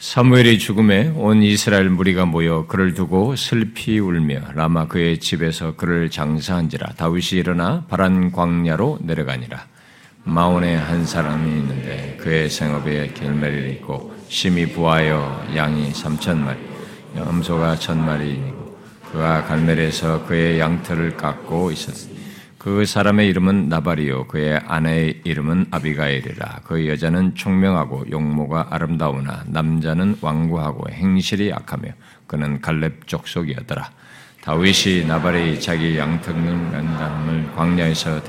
사무엘의 죽음에 온 이스라엘 무리가 모여 그를 두고 슬피 울며 라마 그의 집에서 그를 장사한지라. 다윗이 일어나 바란 광야로 내려가니라. 마온에 한 사람이 있는데 그의 생업에 길매를 있고 심히 부하여 양이 삼천 마리 염소가 천 마리이고 그가 갈멜에서 그의 양털을 깎고 있었으니 그 사람의 이름은 나발이요 그의 아내의 이름은 아비가일이라. 그 여자는 총명하고 용모가 아름다우나 남자는 완고하고 행실이 악하며 그는 갈렙 족속이었더라. 다윗이 나발이 자기 양털을 간담을 광야에서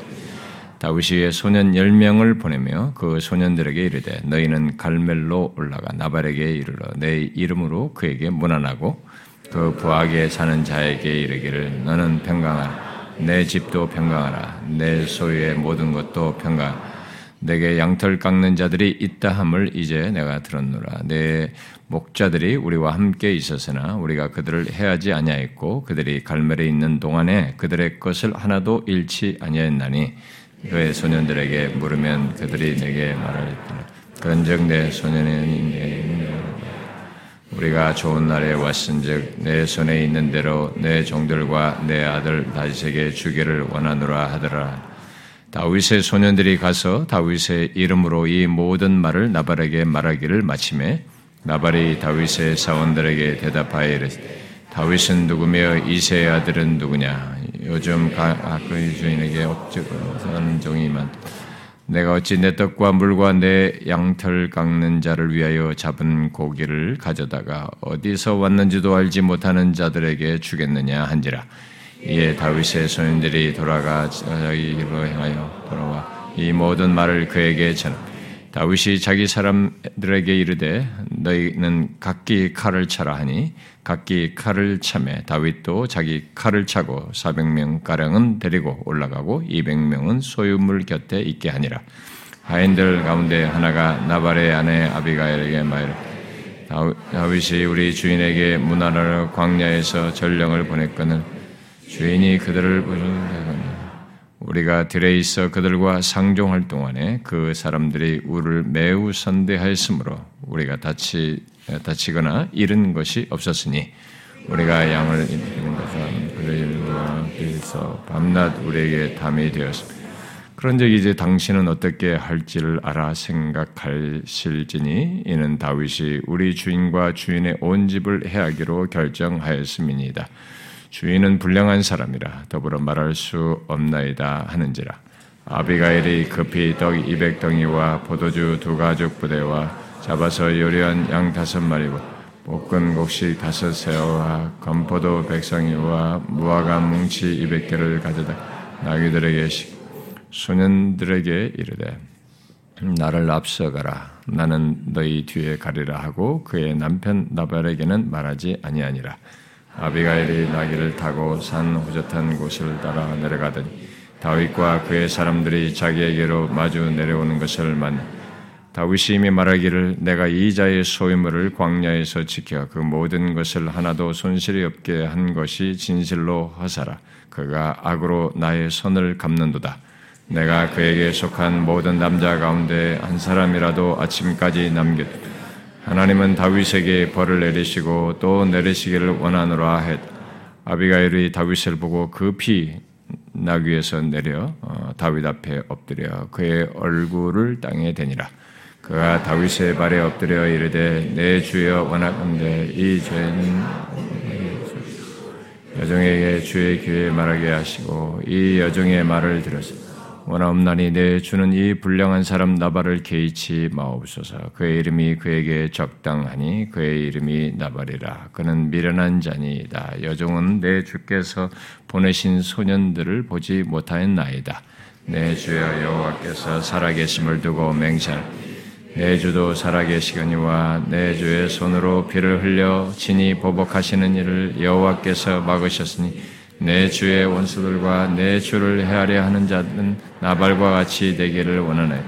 다윗이 소년 열명을 보내며 그 소년들에게 이르되 너희는 갈멜로 올라가 나발에게 이르러 내 이름으로 그에게 문안하고 그 부하게 사는 자에게 이르기를 너는 평강하라 내 집도 평강하라. 내 소유의 모든 것도 평강. 내게 양털 깎는 자들이 있다 함을 이제 내가 들었노라. 내 목자들이 우리와 함께 있었으나 우리가 그들을 해하지 아니하였고 그들이 갈멜에 있는 동안에 그들의 것을 하나도 잃지 아니하였나니 그의 소년들에게 물으면 그들이 내게 말을 그런즉 내 소년은 내 우리가 좋은 날에 왔은즉 내 손에 있는 대로 내 종들과 내 아들 다윗에게 주기를 원하노라 하더라. 다윗의 소년들이 가서 다윗의 이름으로 이 모든 말을 나발에게 말하기를 마침에 나발이 다윗의 사원들에게 대답하여 이르되 다윗은 누구며 이세의 아들은 누구냐 요즘 그의 주인에게 억지로 종이 많다. 내가 어찌 내 떡과 물과 내 양털 깎는 자를 위하여 잡은 고기를 가져다가 어디서 왔는지도 알지 못하는 자들에게 주겠느냐 한지라. 이에 다윗의 소년들이 돌아가 자기로 향하여 돌아와 이 모든 말을 그에게 전. 다 윗이 자기 사람들에게 이르되 너희는 각기 칼을 차라 하니 각기 칼을 참에 다윗도 자기 칼을 차고 400명 가량은 데리고 올라가고 200명은 소유물 곁에 있게 하니라. 하인들 가운데 하나가 나발의 아내 아비가엘에게 말해 다윗이 우리 주인에게 문화를 광야에서 전령을 보냈거늘 주인이 그들을 부르는 우리가 들에 있어 그들과 상종할 동안에 그 사람들이 우리를 매우 선대하였으므로 우리가 다치 다치거나 잃은 것이 없었으니 우리가 양을 잃는 것은 그들과 그래서 밤낮 우리에게 담이 되었습니다. 그런즉 이제 당신은 어떻게 할지를 알아 생각하실지니 이는 다윗이 우리 주인과 주인의 온 집을 해하기로 결정하였음이니이다. 주인은 불량한 사람이라 더불어 말할 수 없나이다 하는지라. 아비가일이 급히 떡 200덩이와 포도주 두 가죽 부대와 잡아서 요리한 양 다섯 마리와 볶은 곡식 다섯 새와 건포도 백성이와 무화과 뭉치 200개를 가져다 나귀들에게 소년들에게 이르되 나를 앞서가라 나는 너희 뒤에 가리라 하고 그의 남편 나발에게는 말하지 아니하니라 아비가일이 나귀를 타고 산 호젓한 곳을 따라 내려가더니 다윗과 그의 사람들이 자기에게로 마주 내려오는 것을 만 다윗이 이미 말하기를 내가 이 자의 소유물을 광야에서 지켜 그 모든 것을 하나도 손실이 없게 한 것이 진실로 허사라. 그가 악으로 나의 손을 감는도다. 내가 그에게 속한 모든 남자 가운데 한 사람이라도 아침까지 남겼. 하나님은 다윗에게 벌을 내리시고 또 내리시기를 원하노라 했. 아비가일이 다윗을 보고 급히 나귀에서 내려 어, 다윗 앞에 엎드려 그의 얼굴을 땅에 대니라. 그가 다윗의 발에 엎드려 이르되 내 주여 원하건대 이 죄는 여종에게 주의 귀에 말하게 하시고 이 여종의 말을 들어서 원하옵나니 내 주는 이 불량한 사람 나발을 개의치 마옵소서. 그의 이름이 그에게 적당하니 그의 이름이 나발이라. 그는 미련한 자니이다. 여종은 내 주께서 보내신 소년들을 보지 못하였나이다. 내 주여 여호와께서 살아계심을 두고 맹세할 내 주도 살아계시거니와 내 주의 손으로 피를 흘려 친히 보복하시는 일을 여호와께서 막으셨으니 내 주의 원수들과 내 주를 헤아려 하는 자는 나발과 같이 되기를 원하네.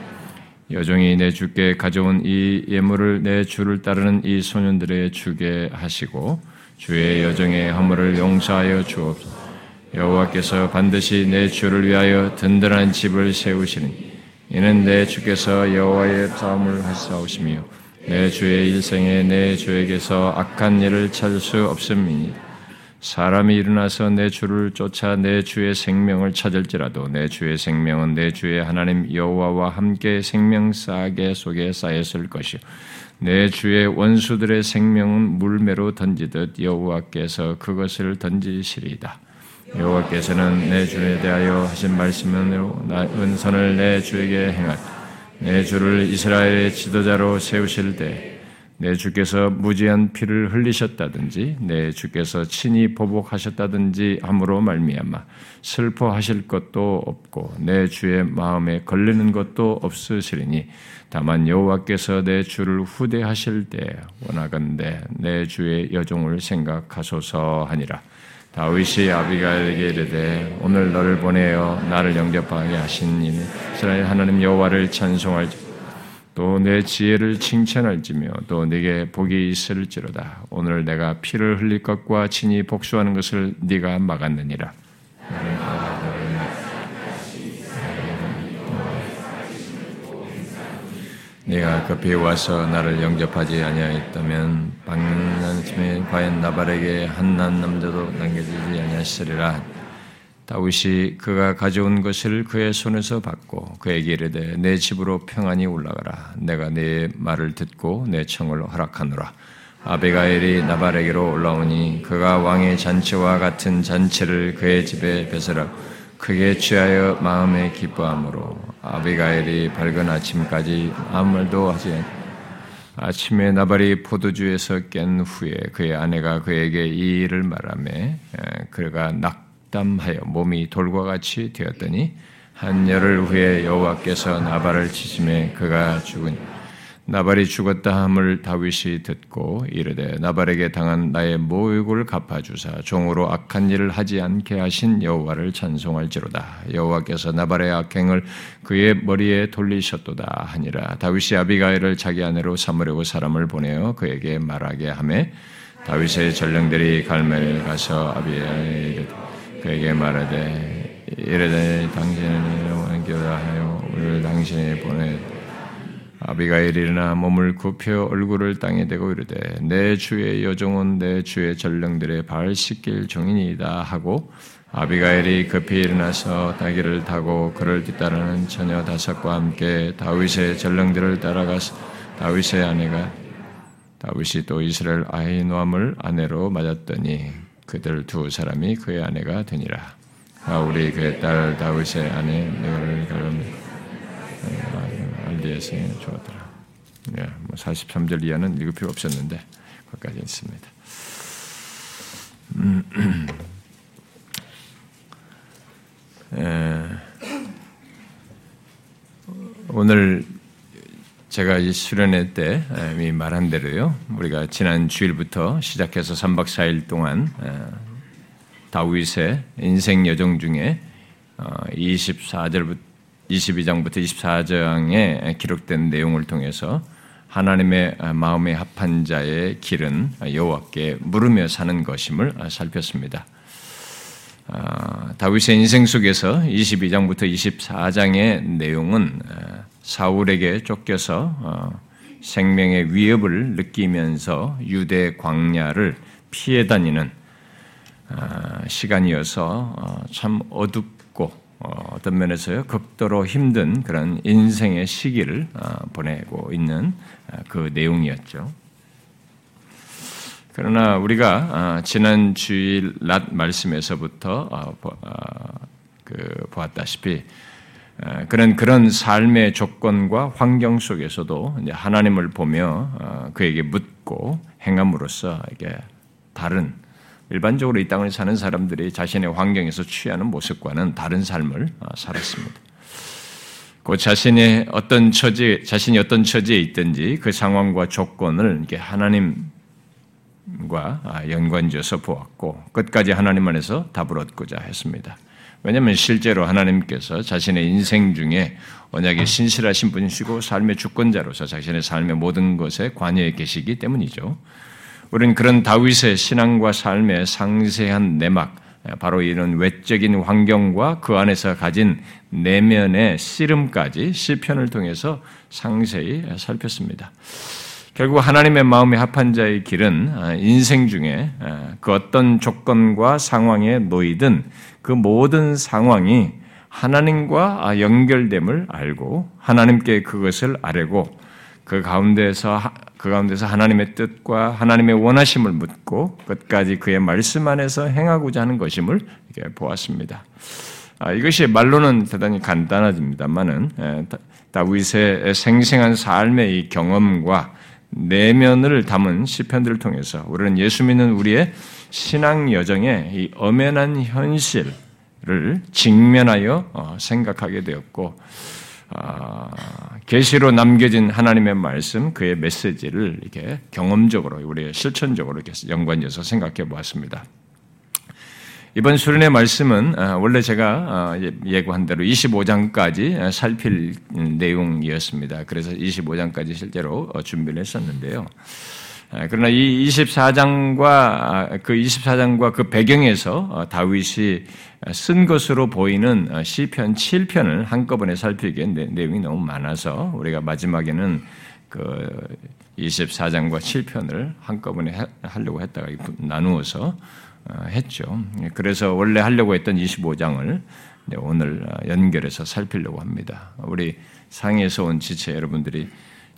여종이 내 주께 가져온 이 예물을 내 주를 따르는 이 소년들의 주게 하시고 주의 여종의 허물을 용서하여 주옵소서. 여호와께서 반드시 내 주를 위하여 든든한 집을 세우시니 이는 내 주께서 여호와의 싸움을 하사오시며 내 주의 일생에 내 주에게서 악한 일을 찾을 수 없음이니 사람이 일어나서 내 주를 쫓아 내 주의 생명을 찾을지라도 내 주의 생명은 내 주의 하나님 여호와와 함께 생명 싸게 속에 쌓였을 것이요 내 주의 원수들의 생명은 물매로 던지듯 여호와께서 그것을 던지시리이다. 여호와께서는 내 주에 대하여 하신 말씀으로 은선을 내 주에게 행하다. 내 주를 이스라엘의 지도자로 세우실 때 내 주께서 무지한 피를 흘리셨다든지 내 주께서 친히 보복하셨다든지 함으로 말미암아 슬퍼하실 것도 없고 내 주의 마음에 걸리는 것도 없으시리니 다만 여호와께서 내 주를 후대하실 때 원하건대 내 주의 여종을 생각하소서 하니라. 다윗이 아비가에게 이르되 오늘 너를 보내어 나를 영접하게 하신 이스라엘 하나님 여호와를 찬송할지 또 내 지혜를 칭찬할지며 또 네게 복이 있을지로다 오늘 내가 피를 흘릴 것과 친히 복수하는 것을 네가 막았느니라 네가 급히 와서 나를 영접하지 아니하였다면 방난심에 과연 나발에게 한난 남자도 남겨지지 아니하시리라. 다윗이 그가 가져온 것을 그의 손에서 받고 그에게 이르되 내 집으로 평안히 올라가라. 내가 네 말을 듣고 내 청을 허락하노라. 아베가엘이 나발에게로 올라오니 그가 왕의 잔치와 같은 잔치를 그의 집에 배설하고 크게 취하여 마음에 기뻐함으로 아비가엘이 밝은 아침까지 아무 말도 하지 아침에 나발이 포도주에서 깬 후에 그의 아내가 그에게 이 일을 말하며 그가 낙 담하여 몸이 돌과 같이 되었더니 한 열흘 후에 여호와께서 나발을 치심에 그가 죽으니 나발이 죽었다 함을 다윗이 듣고 이르되 나발에게 당한 나의 모욕을 갚아주사 종으로 악한 일을 하지 않게 하신 여호와를 찬송할지로다. 여호와께서 나발의 악행을 그의 머리에 돌리셨도다 하니라. 다윗이 아비가일을 자기 아내로 삼으려고 사람을 보내어 그에게 말하게 하매 다윗의 전령들이 갈멜 가서 아비가일 그에게 말하되 이르되 당신은 원교라 하여 우리를 당신이 보내 아비가일이 일어나 몸을 굽혀 얼굴을 땅에 대고 이르되 내 주의 여종은 내 주의 전령들의 발 씻길 종이니이다 하고 아비가일이 급히 일어나서 다기를 타고 그를 뒤따르는 처녀 다섯과 함께 다윗의 전령들을 따라가서 다윗의 아내가 다윗이 또 이스라엘 아이노함을 아내로 맞았더니 그들 두 사람이 그의 아내가 되니라. 아 우리 그의 딸 다윗의 아내 너를 결혼 알디에서 좋았더라. 예, 뭐 43절 이하는 읽을 필요 없었는데 거기까지 있습니다. 음, 예, 오늘 제가 이 수련회 때 말한 대로요. 우리가 지난 주일부터 시작해서 3박 4일 동안 다윗의 인생 여정 중에 24절부터 어, 22장부터 24장에 기록된 내용을 통해서 하나님의 마음에 합한 자의 길은 여호와께 물으며 사는 것임을 살폈습니다. 아, 다윗의 인생 속에서 22장부터 24장의 내용은 사울에게 쫓겨서 어, 생명의 위협을 느끼면서 유대 광야를 피해 다니는 아, 시간이어서 어, 참 어둡고 어, 어떤 면에서요 극도로 힘든 그런 인생의 시기를 어, 보내고 있는 어, 그 내용이었죠. 그러나 우리가 지난 주일 낮 말씀에서부터 그 보았다시피 그런 그런 삶의 조건과 환경 속에서도 하나님을 보며 그에게 묻고 행함으로써 이게 다른 일반적으로 이 땅을 사는 사람들이 자신의 환경에서 취하는 모습과는 다른 삶을 어, 살았습니다. 그 자신의 어떤 처지, 자신이 어떤 처지에 있든지 그 상황과 조건을 이렇게 하나님과 아, 연관지어서 보았고 끝까지 하나님 안에서 답을 얻고자 했습니다. 왜냐하면 실제로 하나님께서 자신의 인생 중에 언약에 신실하신 분이시고 삶의 주권자로서 자신의 삶의 모든 것에 관여해 계시기 때문이죠. 우리는 그런 다윗의 신앙과 삶의 상세한 내막, 바로 이런 외적인 환경과 그 안에서 가진 내면의 씨름까지 시편을 통해서 상세히 살폈습니다. 결국 하나님의 마음에 합한 자의 길은 아, 인생 중에 아, 그 어떤 조건과 상황에 놓이든 그 모든 상황이 하나님과 아, 연결됨을 알고 하나님께 그것을 아뢰고 그 가운데서 그 가운데서 하나님의 뜻과 하나님의 원하심을 묻고 끝까지 그의 말씀 안에서 행하고자 하는 것임을 보았습니다. 이것이 말로는 대단히 간단하집니다만은 다윗의 생생한 삶의 이 경험과 내면을 담은 시편들을 통해서 우리는 예수 믿는 우리의 신앙 여정의 이 엄연한 현실을 직면하여 어, 생각하게 되었고 아, 계시로 남겨진 하나님의 말씀, 그의 메시지를 이렇게 경험적으로 우리의 실천적으로 이렇게 연관해서 생각해 보았습니다. 이번 수련의 말씀은 아, 원래 제가 아, 예고한 대로 25장까지 살필 내용이었습니다. 그래서 25장까지 실제로 어, 준비를 했었는데요. 아, 그러나 이 24장과 그 24장과 그 배경에서 어, 다윗이 쓴 것으로 보이는 어, 시편 7편을 한꺼번에 살피기에 내용이 너무 많아서 우리가 마지막에는 그 24장과 7편을 한꺼번에 하려고 했다가 나누어서 어, 했죠. 그래서 원래 하려고 했던 25장을 오늘 어, 연결해서 살피려고 합니다. 우리 상해에서 온 지체 여러분들이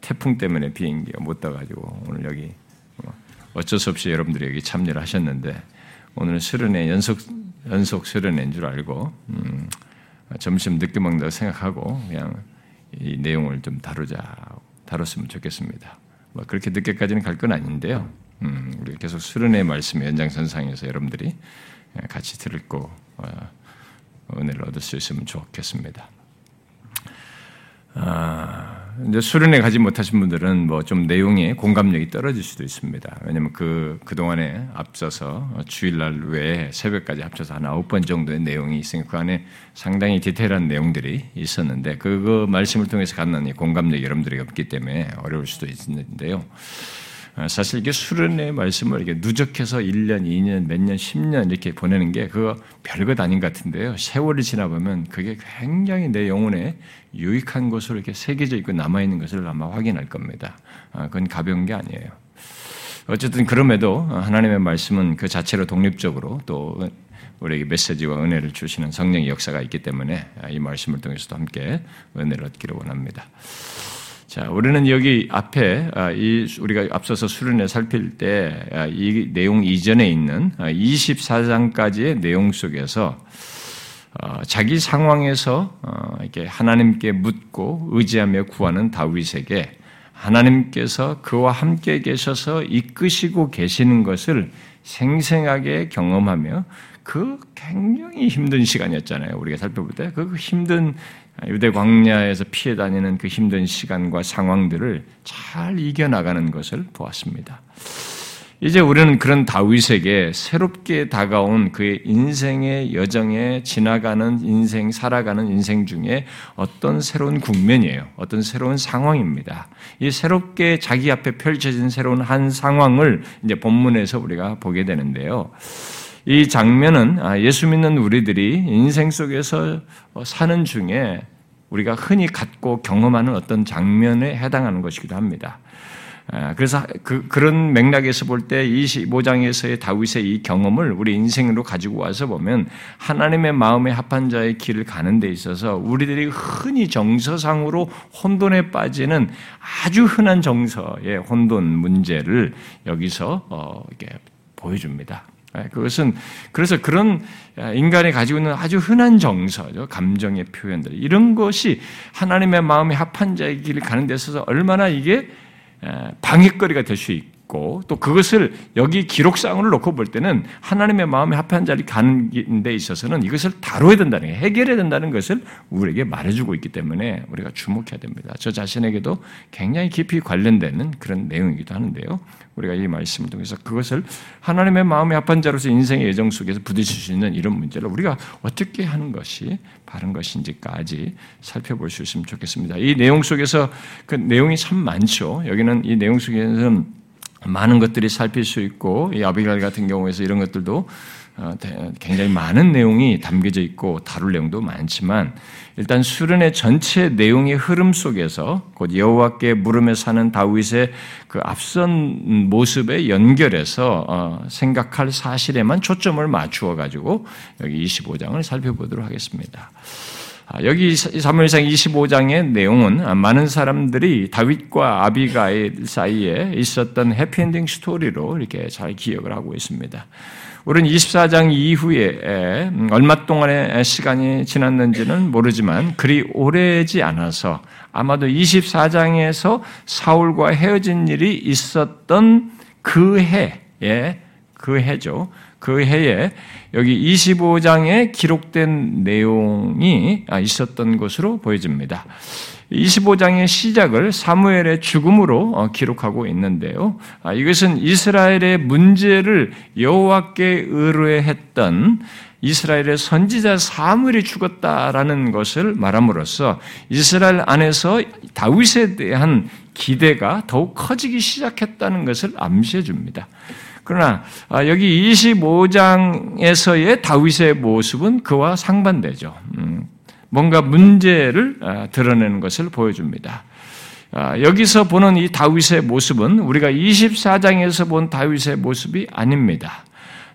태풍 때문에 비행기가 못 떠가지고 오늘 여기 뭐 어쩔 수 없이 여러분들이 여기 참여를 하셨는데 오늘은 수련회 연속 연속 수련회인 줄 알고 음, 점심 늦게 먹는다고 생각하고 그냥 이 내용을 좀 다루자 다뤘으면 좋겠습니다. 뭐 그렇게 늦게까지는 갈 건 아닌데요. 음, 우리 계속 수련의 말씀의 연장선상에서 여러분들이 같이 들고 어, 은혜를 얻을 수 있으면 좋겠습니다. 아, 이제 수련회 가지 못하신 분들은 뭐 좀 내용에 공감력이 떨어질 수도 있습니다. 왜냐면 그, 그동안에 앞서서 주일날 외에 새벽까지 합쳐서 한 아홉 번 정도의 내용이 있으니까 그 안에 상당히 디테일한 내용들이 있었는데 그, 그 말씀을 통해서 갖는 공감력이 여러분들이 없기 때문에 어려울 수도 있는데요. 아, 사실 이게 수련의 말씀을 이렇게 누적해서 1년, 2년, 몇 년, 10년 이렇게 보내는 게 그거 별것 아닌 것 같은데요. 세월이 지나보면 그게 굉장히 내 영혼에 유익한 것으로 이렇게 새겨져 있고 남아있는 것을 아마 확인할 겁니다. 아, 그건 가벼운 게 아니에요. 어쨌든 그럼에도 하나님의 말씀은 그 자체로 독립적으로 또 우리에게 메시지와 은혜를 주시는 성령의 역사가 있기 때문에 이 말씀을 통해서도 함께 은혜를 얻기를 원합니다. 자, 우리는 여기 앞에 아, 이 우리가 앞서서 수련회 살필 때이 아, 내용 이전에 있는 24장까지의 아, 내용 속에서 어, 자기 상황에서 어, 이렇게 하나님께 묻고 의지하며 구하는 다윗에게 하나님께서 그와 함께 계셔서 이끄시고 계시는 것을 생생하게 경험하며 그 굉장히 힘든 시간이었잖아요. 우리가 살펴볼 때 그 힘든 유대 광야에서 피해 다니는 그 힘든 시간과 상황들을 잘 이겨나가는 것을 보았습니다. 이제 우리는 그런 다윗에게 새롭게 다가온 그의 인생의 여정에 지나가는 인생, 살아가는 인생 중에 어떤 새로운 국면이에요. 어떤 새로운 상황입니다. 이 새롭게 자기 앞에 펼쳐진 새로운 한 상황을 이제 본문에서 우리가 보게 되는데요. 이 장면은 아, 예수 믿는 우리들이 인생 속에서 어, 사는 중에 우리가 흔히 갖고 경험하는 어떤 장면에 해당하는 것이기도 합니다. 아, 그래서 그, 그런 맥락에서 볼 때 25장에서의 다윗의 이 경험을 우리 인생으로 가지고 와서 보면 하나님의 마음에 합한 자의 길을 가는 데 있어서 우리들이 흔히 정서상으로 혼돈에 빠지는 아주 흔한 정서의 혼돈 문제를 여기서 어, 보여줍니다. 예, 그것은 그래서 그런 인간이 가지고 있는 아주 흔한 정서죠. 감정의 표현들. 이런 것이 하나님의 마음에 합한 자의 길을 가는 데 있어서 얼마나 이게 방해거리가 될 수 있고 또 그것을 여기 기록상으로 놓고 볼 때는 하나님의 마음에 합한 자리 가는 데 있어서는 이것을 다뤄야 된다는 게 해결해야 된다는 것을 우리에게 말해주고 있기 때문에 우리가 주목해야 됩니다. 저 자신에게도 굉장히 깊이 관련되는 그런 내용이기도 하는데요. 우리가 이 말씀을 통해서 그것을 하나님의 마음에 합한 자로서 인생의 예정 속에서 부딪힐 수 있는 이런 문제를 우리가 어떻게 하는 것이 바른 것인지까지 살펴볼 수 있으면 좋겠습니다. 이 내용 속에서 그 내용이 참 많죠. 여기는 이 내용 속에서는 많은 것들이 살필 수 있고 이 아비갈 같은 경우에서 이런 것들도 어, 굉장히 많은 내용이 담겨져 있고 다룰 내용도 많지만 일단 수련의 전체 내용의 흐름 속에서 곧 여호와께 물음에 사는 다윗의 그 앞선 모습에 연결해서 어, 생각할 사실에만 초점을 맞추어 가지고 여기 25장을 살펴보도록 하겠습니다. 아, 여기 사무엘상 25장의 내용은 많은 사람들이 다윗과 아비가일 사이에 있었던 해피엔딩 스토리로 이렇게 잘 기억을 하고 있습니다. 우리는 24장 이후에 얼마 동안의 시간이 지났는지는 모르지만 그리 오래지 않아서 아마도 24장에서 사울과 헤어진 일이 있었던 그 해에 그 해죠. 그 해에 여기 25장에 기록된 내용이 있었던 것으로 보여집니다. 25장의 시작을 사무엘의 죽음으로 어, 기록하고 있는데요. 아, 이것은 이스라엘의 문제를 여호와께 의뢰했던 이스라엘의 선지자 사무엘이 죽었다라는 것을 말함으로써 이스라엘 안에서 다윗에 대한 기대가 더욱 커지기 시작했다는 것을 암시해 줍니다. 그러나 아, 여기 25장에서의 다윗의 모습은 그와 상반되죠. 음, 뭔가 문제를 아, 드러내는 것을 보여줍니다. 아, 여기서 보는 이 다윗의 모습은 우리가 24장에서 본 다윗의 모습이 아닙니다.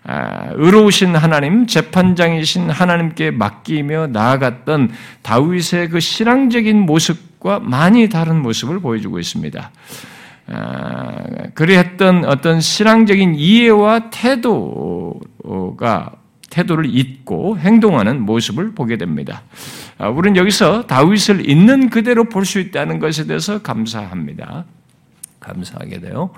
아, 의로우신 하나님, 재판장이신 하나님께 맡기며 나아갔던 다윗의 그 신앙적인 모습과 많이 다른 모습을 보여주고 있습니다. 그리했던 어떤 신앙적인 이해와 태도가 태도를 잊고 행동하는 모습을 보게 됩니다. 아, 우리는 여기서 다윗을 있는 그대로 볼 수 있다는 것에 대해서 감사합니다. 감사하게 돼요.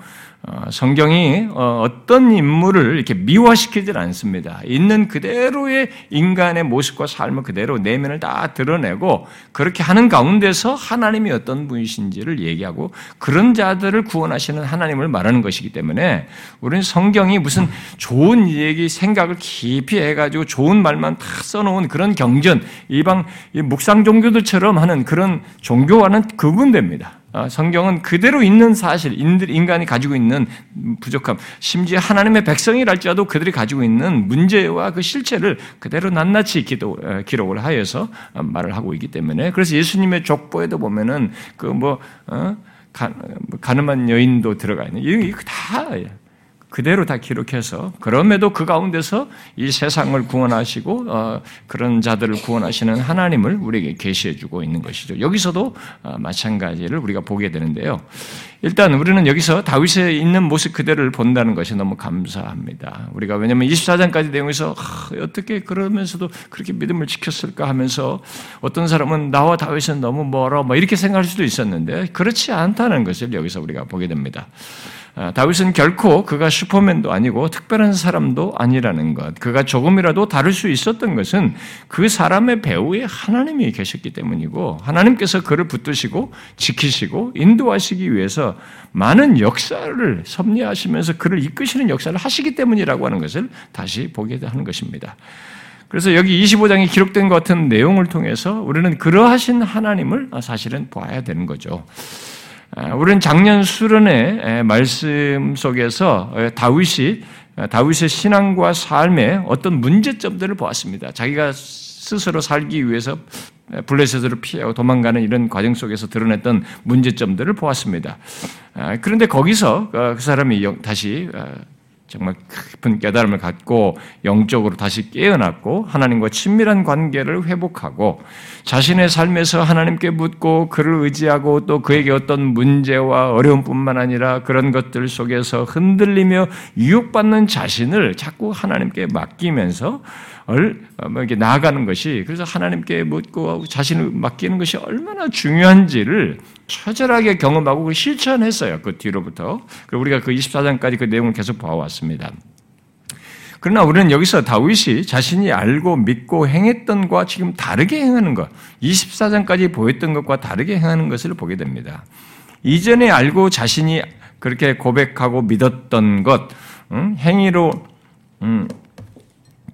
어, 성경이 어, 어떤 인물을 이렇게 미화시키질 않습니다. 있는 그대로의 인간의 모습과 삶을 그대로 내면을 다 드러내고 그렇게 하는 가운데서 하나님이 어떤 분이신지를 얘기하고 그런 자들을 구원하시는 하나님을 말하는 것이기 때문에 우리는 성경이 무슨 좋은 얘기 생각을 깊이 해가지고 좋은 말만 다 써놓은 그런 경전 이방 묵상 종교들처럼 하는 그런 종교와는 구분됩니다. 어, 성경은 그대로 있는 사실, 인간이 가지고 있는 부족함, 심지어 하나님의 백성이랄지라도 그들이 가지고 있는 문제와 그 실체를 그대로 낱낱이 기도, 어, 기록을 하여서 어, 말을 하고 있기 때문에 그래서 예수님의 족보에도 보면은 그뭐 어? 가늠한 여인도 들어가 있는 이거 다 그대로 다 기록해서 그럼에도 그 가운데서 이 세상을 구원하시고 어, 그런 자들을 구원하시는 하나님을 우리에게 계시해 주고 있는 것이죠. 여기서도 어, 마찬가지를 우리가 보게 되는데요. 일단 우리는 여기서 다윗에 있는 모습 그대로를 본다는 것이 너무 감사합니다. 우리가 왜냐하면 24장까지 내용에서 아, 어떻게 그러면서도 그렇게 믿음을 지켰을까 하면서 어떤 사람은 나와 다윗은 너무 멀어 뭐 이렇게 생각할 수도 있었는데 그렇지 않다는 것을 여기서 우리가 보게 됩니다. 아, 다윗은 결코 그가 슈퍼맨도 아니고 특별한 사람도 아니라는 것. 그가 조금이라도 다를 수 있었던 것은 그 사람의 배후에 하나님이 계셨기 때문이고 하나님께서 그를 붙드시고 지키시고 인도하시기 위해서 많은 역사를 섭리하시면서 그를 이끄시는 역사를 하시기 때문이라고 하는 것을 다시 보게 하는 것입니다. 그래서 여기 25장에 기록된 것 같은 내용을 통해서 우리는 그러하신 하나님을 사실은 봐야 되는 거죠. 아, 우리는 작년 수련의 말씀 속에서 다윗이 다윗의 신앙과 삶의 어떤 문제점들을 보았습니다. 자기가 스스로 살기 위해서 블레셋으로 피하고 도망가는 이런 과정 속에서 드러냈던 문제점들을 보았습니다. 아, 그런데 거기서 어, 그 사람이 다시 어, 정말 깊은 깨달음을 갖고 영적으로 다시 깨어났고 하나님과 친밀한 관계를 회복하고 자신의 삶에서 하나님께 묻고 그를 의지하고 또 그에게 어떤 문제와 어려움뿐만 아니라 그런 것들 속에서 흔들리며 유혹받는 자신을 자꾸 하나님께 맡기면서 나아가는 것이 그래서 하나님께 묻고 자신을 맡기는 것이 얼마나 중요한지를 처절하게 경험하고 실천했어요. 그 뒤로부터. 우리가 그 24장까지 그 내용을 계속 봐왔습니다. 그러나 우리는 여기서 다윗이 자신이 알고 믿고 행했던 것과 지금 다르게 행하는 것, 24장까지 보였던 것과 다르게 행하는 것을 보게 됩니다. 이전에 알고 자신이 그렇게 고백하고 믿었던 것, 음, 행위로 음,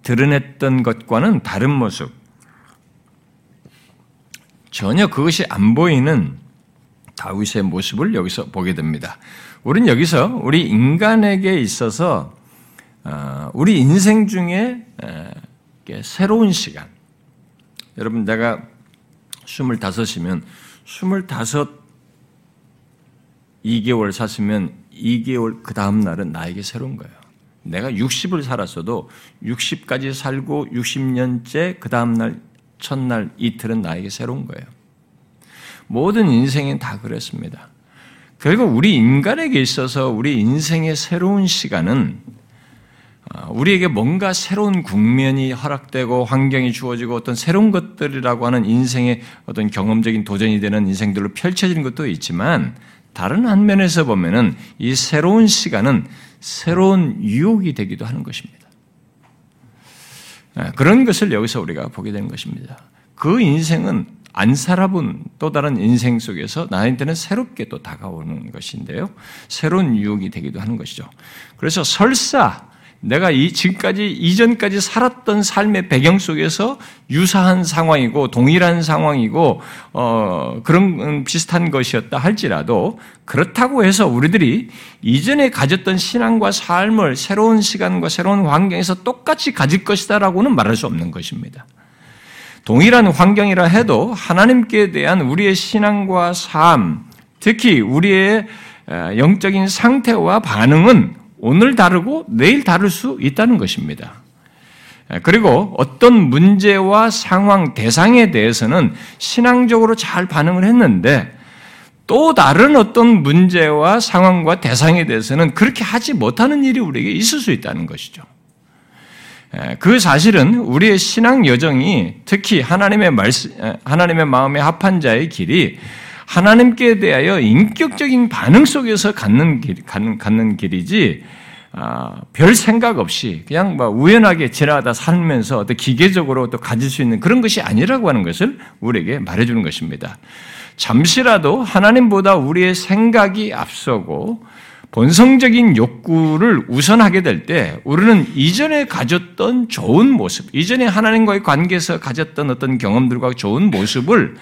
드러냈던 것과는 다른 모습, 전혀 그것이 안 보이는 다윗의 모습을 여기서 보게 됩니다. 우리는 여기서 우리 인간에게 있어서 어, 우리 인생 중에 새로운 시간. 여러분 내가 스물다섯이면 스물다섯 2개월 샀으면 2개월 그 다음 날은 나에게 새로운 거예요. 내가 60을 살았어도 60까지 살고 60년째 그 다음 날 첫날 이틀은 나에게 새로운 거예요. 모든 인생은 다 그랬습니다. 결국 우리 인간에게 있어서 우리 인생의 새로운 시간은 아, 우리에게 뭔가 새로운 국면이 허락되고 환경이 주어지고 어떤 새로운 것들이라고 하는 인생의 어떤 경험적인 도전이 되는 인생들로 펼쳐지는 것도 있지만 다른 한 면에서 보면은 이 새로운 시간은 새로운 유혹이 되기도 하는 것입니다. 아, 그런 것을 여기서 우리가 보게 되는 것입니다. 그 인생은 안 살아본 또 다른 인생 속에서 나한테는 새롭게 또 다가오는 것인데요. 새로운 유혹이 되기도 하는 것이죠. 그래서 설사 내가 이 지금까지 이전까지 살았던 삶의 배경 속에서 유사한 상황이고 동일한 상황이고 어 그런 비슷한 것이었다 할지라도 그렇다고 해서 우리들이 이전에 가졌던 신앙과 삶을 새로운 시간과 새로운 환경에서 똑같이 가질 것이다라고는 말할 수 없는 것입니다. 동일한 환경이라 해도 하나님께 대한 우리의 신앙과 삶, 특히 우리의 영적인 상태와 반응은 오늘 다르고 내일 다를 수 있다는 것입니다. 그리고 어떤 문제와 상황, 대상에 대해서는 신앙적으로 잘 반응을 했는데 또 다른 어떤 문제와 상황과 대상에 대해서는 그렇게 하지 못하는 일이 우리에게 있을 수 있다는 것이죠. 그 사실은 우리의 신앙 여정이 특히 하나님의 말씀, 하나님의 마음에 합한 자의 길이 하나님께 대하여 인격적인 반응 속에서 갖는 길, 갖는, 갖는 길이지, 아, 별 생각 없이 그냥 뭐 우연하게 지나가다 살면서 어떤 기계적으로 또 가질 수 있는 그런 것이 아니라고 하는 것을 우리에게 말해주는 것입니다. 잠시라도 하나님보다 우리의 생각이 앞서고 본성적인 욕구를 우선하게 될 때 우리는 이전에 가졌던 좋은 모습, 이전에 하나님과의 관계에서 가졌던 어떤 경험들과 좋은 모습을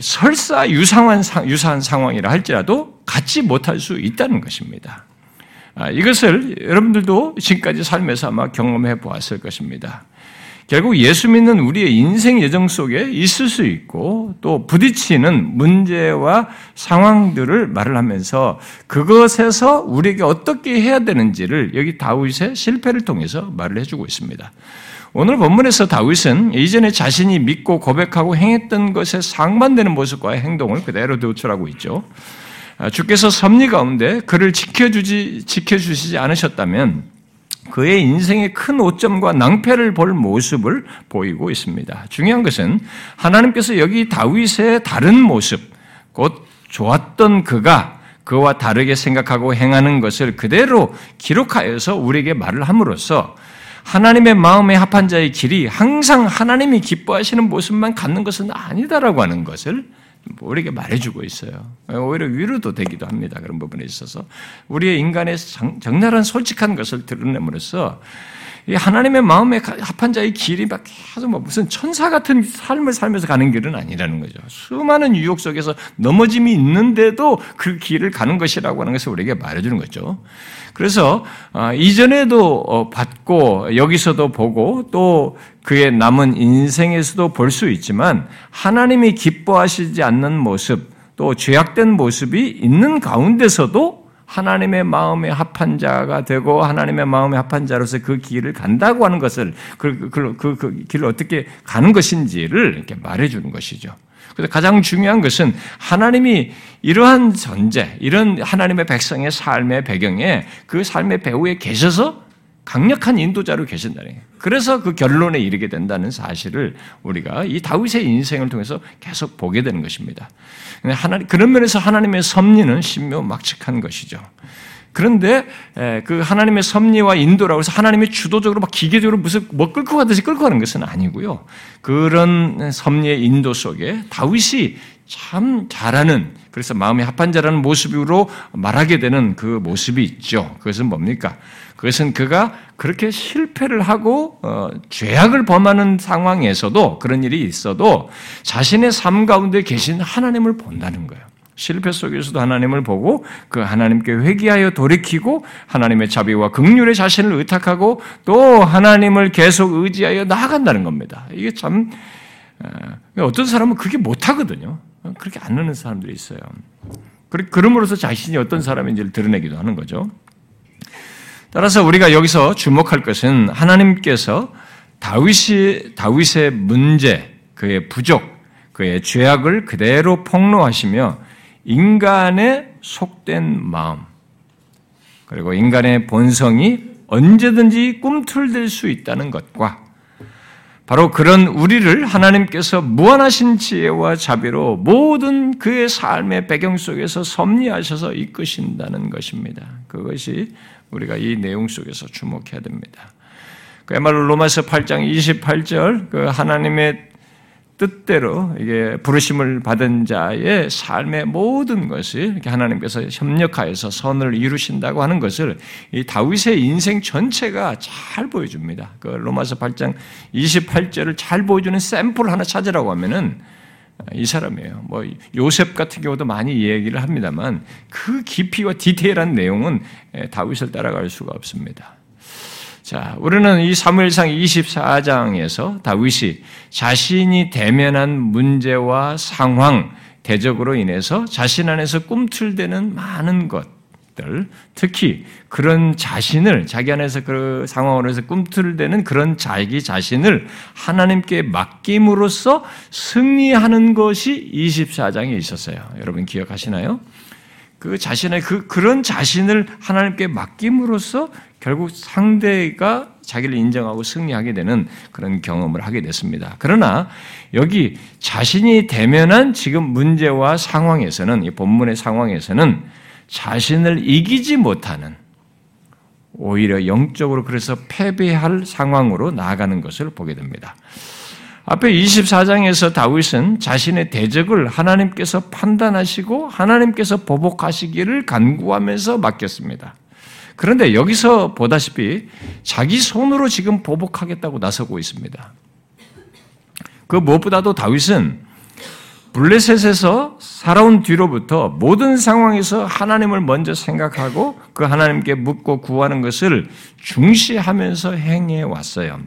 설사 유상한, 유사한 상황이라 할지라도 갖지 못할 수 있다는 것입니다. 아, 이것을 여러분들도 지금까지 삶에서 아마 경험해 보았을 것입니다. 결국 예수 믿는 우리의 인생 예정 속에 있을 수 있고 또 부딪히는 문제와 상황들을 말을 하면서 그것에서 우리에게 어떻게 해야 되는지를 여기 다윗의 실패를 통해서 말을 해주고 있습니다. 오늘 본문에서 다윗은 이전에 자신이 믿고 고백하고 행했던 것에 상반되는 모습과 행동을 그대로 도출하고 있죠. 아, 주께서 섭리 가운데 그를 지켜주지 지켜주시지 않으셨다면 그의 인생의 큰 오점과 낭패를 볼 모습을 보이고 있습니다. 중요한 것은 하나님께서 여기 다윗의 다른 모습, 곧 좋았던 그가 그와 다르게 생각하고 행하는 것을 그대로 기록하여서 우리에게 말을 함으로써 하나님의 마음에 합한 자의 길이 항상 하나님이 기뻐하시는 모습만 갖는 것은 아니다라고 하는 것을 우리에게 말해주고 있어요. 오히려 위로도 되기도 합니다. 그런 부분에 있어서. 우리의 인간의 적나라한 솔직한 것을 드러냄으로써 하나님의 마음에 합한 자의 길이 막 계속 뭐 무슨 천사 같은 삶을 살면서 가는 길은 아니라는 거죠. 수많은 유혹 속에서 넘어짐이 있는데도 그 길을 가는 것이라고 하는 것을 우리에게 말해주는 거죠. 그래서 아, 이전에도 어, 봤고 여기서도 보고 또 그의 남은 인생에서도 볼 수 있지만 하나님이 기뻐하시지 않는 모습 또 죄악된 모습이 있는 가운데서도 하나님의 마음에 합한 자가 되고 하나님의 마음에 합한 자로서 그 길을 간다고 하는 것을 그, 그, 그, 그 길을 어떻게 가는 것인지를 이렇게 말해주는 것이죠. 그래서 가장 중요한 것은 하나님이 이러한 전제, 이런 하나님의 백성의 삶의 배경에 그 삶의 배후에 계셔서 강력한 인도자로 계신다는 거예요. 그래서 그 결론에 이르게 된다는 사실을 우리가 이 다윗의 인생을 통해서 계속 보게 되는 것입니다. 그런 면에서 하나님의 섭리는 신묘막측한 것이죠. 그런데 그 하나님의 섭리와 인도라고 해서 하나님의 주도적으로 막 기계적으로 무슨 뭐 끌고 가듯이 끌고 가는 것은 아니고요. 그런 섭리의 인도 속에 다윗이 참 잘하는 그래서 마음이 합한 자라는 모습으로 말하게 되는 그 모습이 있죠. 그것은 뭡니까? 그것은 그가 그렇게 실패를 하고 어, 죄악을 범하는 상황에서도 그런 일이 있어도 자신의 삶 가운데 계신 하나님을 본다는 거예요. 실패 속에서도 하나님을 보고 그 하나님께 회개하여 돌이키고 하나님의 자비와 극률의 자신을 의탁하고 또 하나님을 계속 의지하여 나아간다는 겁니다. 이게 참 어떤 사람은 그게 못하거든요. 그렇게 안 하는 사람들이 있어요. 그럼으로써 자신이 어떤 사람인지를 드러내기도 하는 거죠. 따라서 우리가 여기서 주목할 것은 하나님께서 다윗이 다윗의 문제, 그의 부족, 그의 죄악을 그대로 폭로하시며 인간의 속된 마음, 그리고 인간의 본성이 언제든지 꿈틀댈 수 있다는 것과 바로 그런 우리를 하나님께서 무한하신 지혜와 자비로 모든 그의 삶의 배경 속에서 섭리하셔서 이끄신다는 것입니다. 그것이 우리가 이 내용 속에서 주목해야 됩니다. 그야말로 로마서 8장 28절 그 하나님의 뜻대로 이게 부르심을 받은 자의 삶의 모든 것이 이렇게 하나님께서 협력하여서 선을 이루신다고 하는 것을 이 다윗의 인생 전체가 잘 보여줍니다. 그 로마서 8장 28절을 잘 보여주는 샘플 하나 찾으라고 하면은 이 사람이에요. 뭐 요셉 같은 경우도 많이 얘기를 합니다만 그 깊이와 디테일한 내용은 다윗을 따라갈 수가 없습니다. 자, 우리는 이 사무엘상 24장에서 다윗이 자신이 대면한 문제와 상황, 대적으로 인해서 자신 안에서 꿈틀대는 많은 것 들, 특히 그런 자신을 자기 안에서 그 상황으로 해서 꿈틀대는 그런 자기 자신을 하나님께 맡김으로써 승리하는 것이 24장에 있었어요. 여러분 기억하시나요? 그 자신의 그 그런 자신을 하나님께 맡김으로써 결국 상대가 자기를 인정하고 승리하게 되는 그런 경험을 하게 됐습니다. 그러나 여기 자신이 대면한 지금 문제와 상황에서는 이 본문의 상황에서는 자신을 이기지 못하는 오히려 영적으로 그래서 패배할 상황으로 나아가는 것을 보게 됩니다. 앞에 24장에서 다윗은 자신의 대적을 하나님께서 판단하시고 하나님께서 보복하시기를 간구하면서 맡겼습니다. 그런데 여기서 보다시피 자기 손으로 지금 보복하겠다고 나서고 있습니다. 그 무엇보다도 다윗은 블레셋에서 살아온 뒤로부터 모든 상황에서 하나님을 먼저 생각하고 그 하나님께 묻고 구하는 것을 중시하면서 행해 왔어요.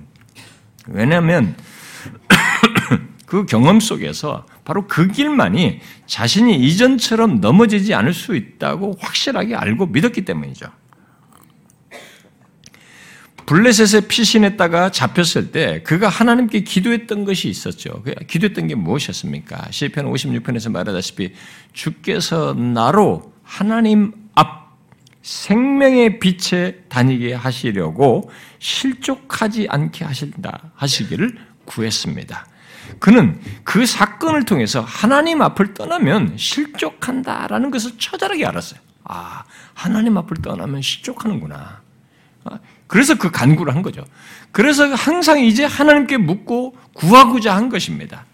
왜냐하면 그 경험 속에서 바로 그 길만이 자신이 이전처럼 넘어지지 않을 수 있다고 확실하게 알고 믿었기 때문이죠. 블레셋에 피신했다가 잡혔을 때 그가 하나님께 기도했던 것이 있었죠. 그 기도했던 게 무엇이었습니까? 시편 56편에서 말하다시피 주께서 나로 하나님 앞 생명의 빛에 다니게 하시려고 실족하지 않게 하신다 하시기를 구했습니다. 그는 그 사건을 통해서 하나님 앞을 떠나면 실족한다라는 것을 처절하게 알았어요. 아, 하나님 앞을 떠나면 실족하는구나. 아, 그래서 그 간구를 한 거죠. 그래서 항상 이제 하나님께 묻고 구하고자 한 것입니다.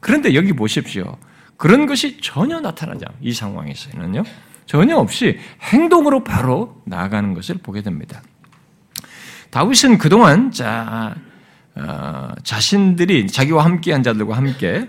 그런데 여기 보십시오. 그런 것이 전혀 나타나지 않아요. 이 상황에서는요. 전혀 없이 행동으로 바로 나아가는 것을 보게 됩니다. 다윗은 그동안 자, 어, 자신들이 자기와 함께한 자들과 함께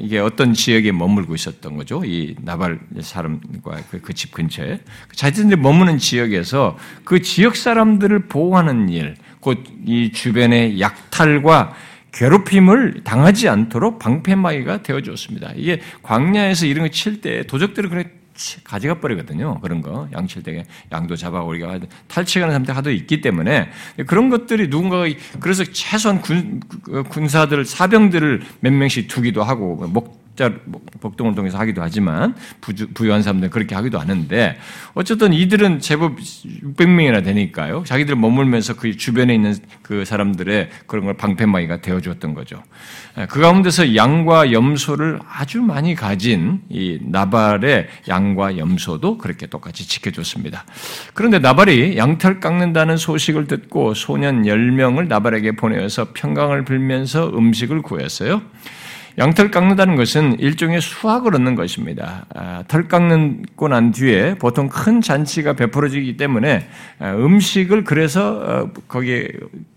이게 어떤 지역에 머물고 있었던 거죠. 이 나발 사람과 그집 그 근처에 자신들이 머무는 지역에서 그 지역 사람들을 보호하는 일, 곧 이 주변의 약탈과 괴롭힘을 당하지 않도록 방패막이가 되어주었습니다. 이게 광야에서 이런 거 칠 때 도적들을 그래 가져가 버리거든요. 그런 거. 양칠 때 양도 잡아 우리가 탈취하는 사람들 하도 있기 때문에 그런 것들이 누군가가 그래서 최소한 군, 군사들 사병들을 몇 명씩 두기도 하고 목 자, 복동을 통해서 하기도 하지만 부주, 부유한 사람들은 그렇게 하기도 하는데 어쨌든 이들은 제법 600명이나 되니까요. 자기들 머물면서 그 주변에 있는 그 사람들의 그런 걸 방패막이가 되어 주었던 거죠. 예, 그 가운데서 양과 염소를 아주 많이 가진 이 나발의 양과 염소도 그렇게 똑같이 지켜줬습니다. 그런데 나발이 양털 깎는다는 소식을 듣고 소년 10명을 나발에게 보내어서 평강을 빌면서 음식을 구했어요. 양털 깎는다는 것은 일종의 수학을 얻는 것입니다. 아, 털 깎고 난 뒤에 보통 큰 잔치가 베풀어지기 때문에 아, 음식을 그래서 어, 거기에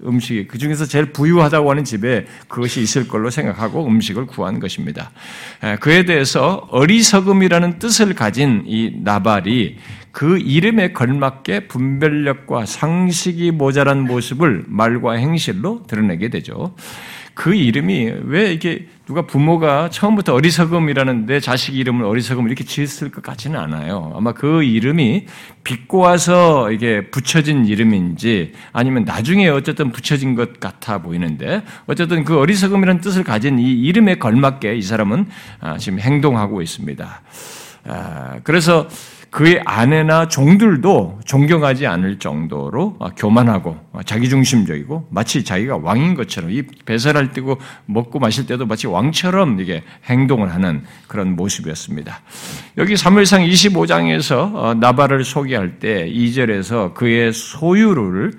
음식이 그 중에서 제일 부유하다고 하는 집에 그것이 있을 걸로 생각하고 음식을 구한 것입니다. 아, 그에 대해서 어리석음이라는 뜻을 가진 이 나발이 그 이름에 걸맞게 분별력과 상식이 모자란 모습을 말과 행실로 드러내게 되죠. 그 이름이 왜 이게 누가 부모가 처음부터 어리석음이라는 내 자식 이름을 어리석음 이렇게 지었을 것 같지는 않아요. 아마 그 이름이 비꼬아서 이게 붙여진 이름인지 아니면 나중에 어쨌든 붙여진 것 같아 보이는데 어쨌든 그 어리석음이라는 뜻을 가진 이 이름에 걸맞게 이 사람은 아, 지금 행동하고 있습니다. 아, 그래서 그의 아내나 종들도 존경하지 않을 정도로 교만하고 자기중심적이고 마치 자기가 왕인 것처럼 이 배설할 때고 먹고 마실 때도 마치 왕처럼 이게 행동을 하는 그런 모습이었습니다. 여기 3일상 25장에서 어, 나발을 소개할 때 2절에서 그의 소유를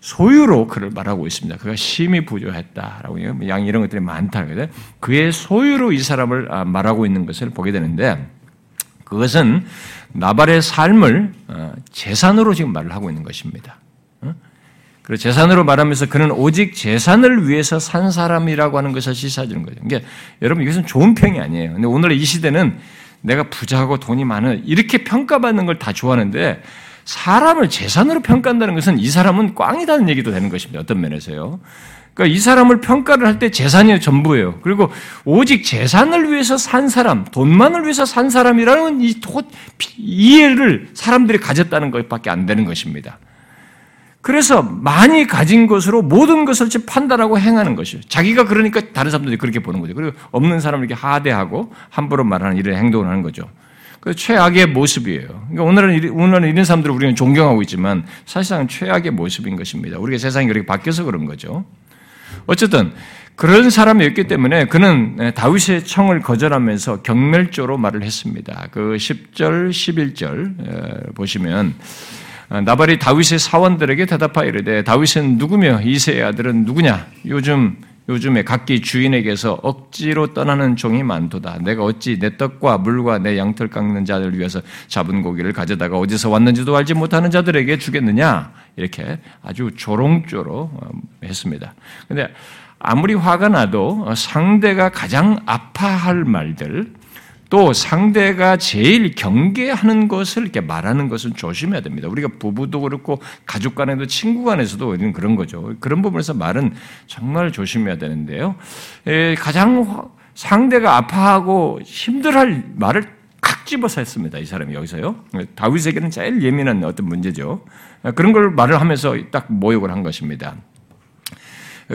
소유로 그를 말하고 있습니다. 그가 심히 부조했다라고 양 이런 것들이 많다. 그의 소유로 이 사람을 아, 말하고 있는 것을 보게 되는데 그것은 나발의 삶을 어, 재산으로 지금 말을 하고 있는 것입니다. 어? 그리고 재산으로 말하면서 그는 오직 재산을 위해서 산 사람이라고 하는 것을 시사해주는 거죠. 그러니까 여러분 이것은 좋은 평이 아니에요. 근데 오늘 이 시대는 내가 부자고 돈이 많은 이렇게 평가받는 걸 다 좋아하는데 사람을 재산으로 평가한다는 것은 이 사람은 꽝이라는 얘기도 되는 것입니다. 어떤 면에서요. 그러니까 이 사람을 평가를 할 때 재산이 전부예요. 그리고 오직 재산을 위해서 산 사람, 돈만을 위해서 산 사람이라는 이 이해를 사람들이 가졌다는 것밖에 안 되는 것입니다. 그래서 많이 가진 것으로 모든 것을 판단하고 행하는 것이요. 자기가 그러니까 다른 사람들이 그렇게 보는 거죠. 그리고 없는 사람을 이렇게 하대하고 함부로 말하는 이런 행동을 하는 거죠. 그 최악의 모습이에요. 그러니까 오늘은, 오늘은 이런 사람들을 우리는 존경하고 있지만 사실상 최악의 모습인 것입니다. 우리가 세상이 그렇게 바뀌어서 그런 거죠. 어쨌든 그런 사람이었기 때문에 그는 다윗의 청을 거절하면서 경멸조로 말을 했습니다. 그 10절, 11절 보시면 어, 나발이 다윗의 사원들에게 대답하여 이르되 다윗은 누구며 이세의 아들은 누구냐? 요즘 요즘에 각기 주인에게서 억지로 떠나는 종이 많도다. 내가 어찌 내 떡과 물과 내 양털 깎는 자들 위해서 잡은 고기를 가져다가 어디서 왔는지도 알지 못하는 자들에게 주겠느냐? 이렇게 아주 조롱조로 어, 했습니다. 근데 아무리 화가 나도 상대가 가장 아파할 말들, 또 상대가 제일 경계하는 것을 이렇게 말하는 것은 조심해야 됩니다. 우리가 부부도 그렇고 가족 간에도 친구 간에서도 그런 거죠. 그런 부분에서 말은 정말 조심해야 되는데요. 가장 상대가 아파하고 힘들할 말을 칵 집어서 했습니다. 이 사람이 여기서요. 다윗에게는 제일 예민한 어떤 문제죠. 그런 걸 말을 하면서 딱 모욕을 한 것입니다.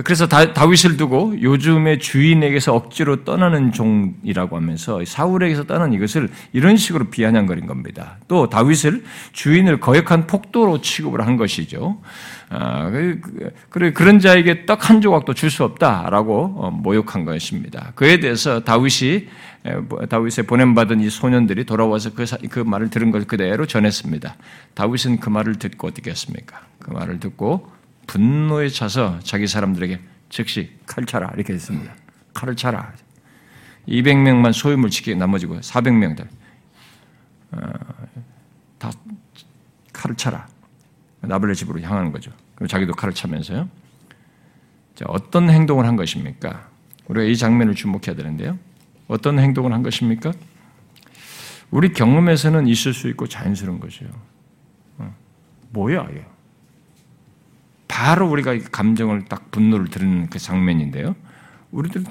그래서 다, 윗을 두고 요즘의 주인에게서 억지로 떠나는 종이라고 하면서 사울에게서 떠난 이것을 이런 식으로 비아냥거린 겁니다. 또 다윗을 주인을 거역한 폭도로 취급을 한 것이죠. 아, 그, 그, 그런 자에게 떡 한 조각도 줄 수 없다라고 어, 모욕한 것입니다. 그에 대해서 다윗이 다윗에 보냄받은 이 소년들이 돌아와서 그, 그 말을 들은 걸 그대로 전했습니다. 다윗은 그 말을 듣고 어떻게 했습니까? 그 말을 듣고 분노에 차서 자기 사람들에게 즉시 칼 차라 이렇게 했습니다. 칼을 차라. 200명만 소유물 지키고 나머지고 400명들 어, 다 칼을 차라. 나블레 집으로 향하는 거죠. 그럼 자기도 칼을 차면서요. 자, 어떤 행동을 한 것입니까? 우리가 이 장면을 주목해야 되는데요. 어떤 행동을 한 것입니까? 우리 경험에서는 있을 수 있고 자연스러운 것이에요. 어, 뭐야, 이게? 바로 우리가 감정을 딱 분노를 드리는 그 장면인데요. 우리들,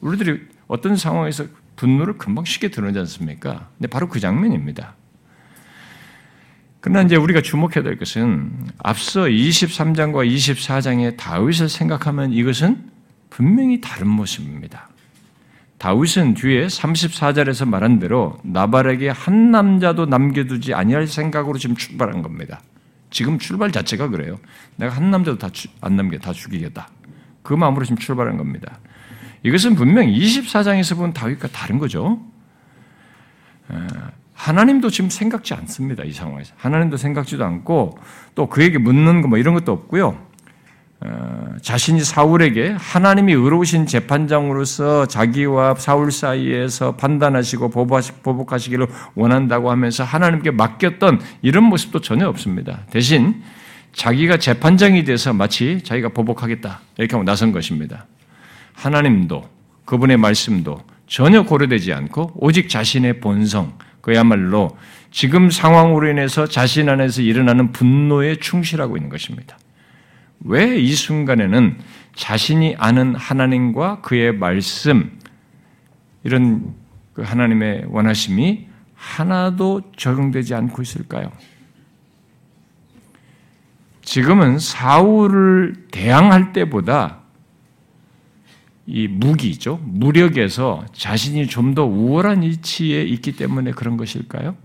우리들이 어떤 상황에서 분노를 금방 쉽게 드러내지 않습니까? 근데 바로 그 장면입니다. 그러나 이제 우리가 주목해야 될 것은 앞서 23장과 24장의 다윗을 생각하면 이것은 분명히 다른 모습입니다. 다윗은 뒤에 34절에서 말한 대로 나발에게 한 남자도 남겨두지 아니할 생각으로 지금 출발한 겁니다. 지금 출발 자체가 그래요. 내가 한 남자도 다 안 남겨 다 죽이겠다. 그 마음으로 지금 출발한 겁니다. 이것은 분명 24장에서 본 다윗과 다른 거죠. 하나님도 지금 생각지 않습니다. 이 상황에서. 하나님도 생각지도 않고 또 그에게 묻는 거 뭐 이런 것도 없고요. 어, 자신이 사울에게 하나님이 의로우신 재판장으로서 자기와 사울 사이에서 판단하시고 보복하시기를 원한다고 하면서 하나님께 맡겼던 이런 모습도 전혀 없습니다. 대신 자기가 재판장이 돼서 마치 자기가 보복하겠다 이렇게 하고 나선 것입니다. 하나님도 그분의 말씀도 전혀 고려되지 않고 오직 자신의 본성, 그야말로 지금 상황으로 인해서 자신 안에서 일어나는 분노에 충실하고 있는 것입니다. 왜 이 순간에는 자신이 아는 하나님과 그의 말씀, 이런 그 하나님의 원하심이 하나도 적용되지 않고 있을까요? 지금은 사울을 대항할 때보다 이 무기죠. 무력에서 자신이 좀 더 우월한 위치에 있기 때문에 그런 것일까요?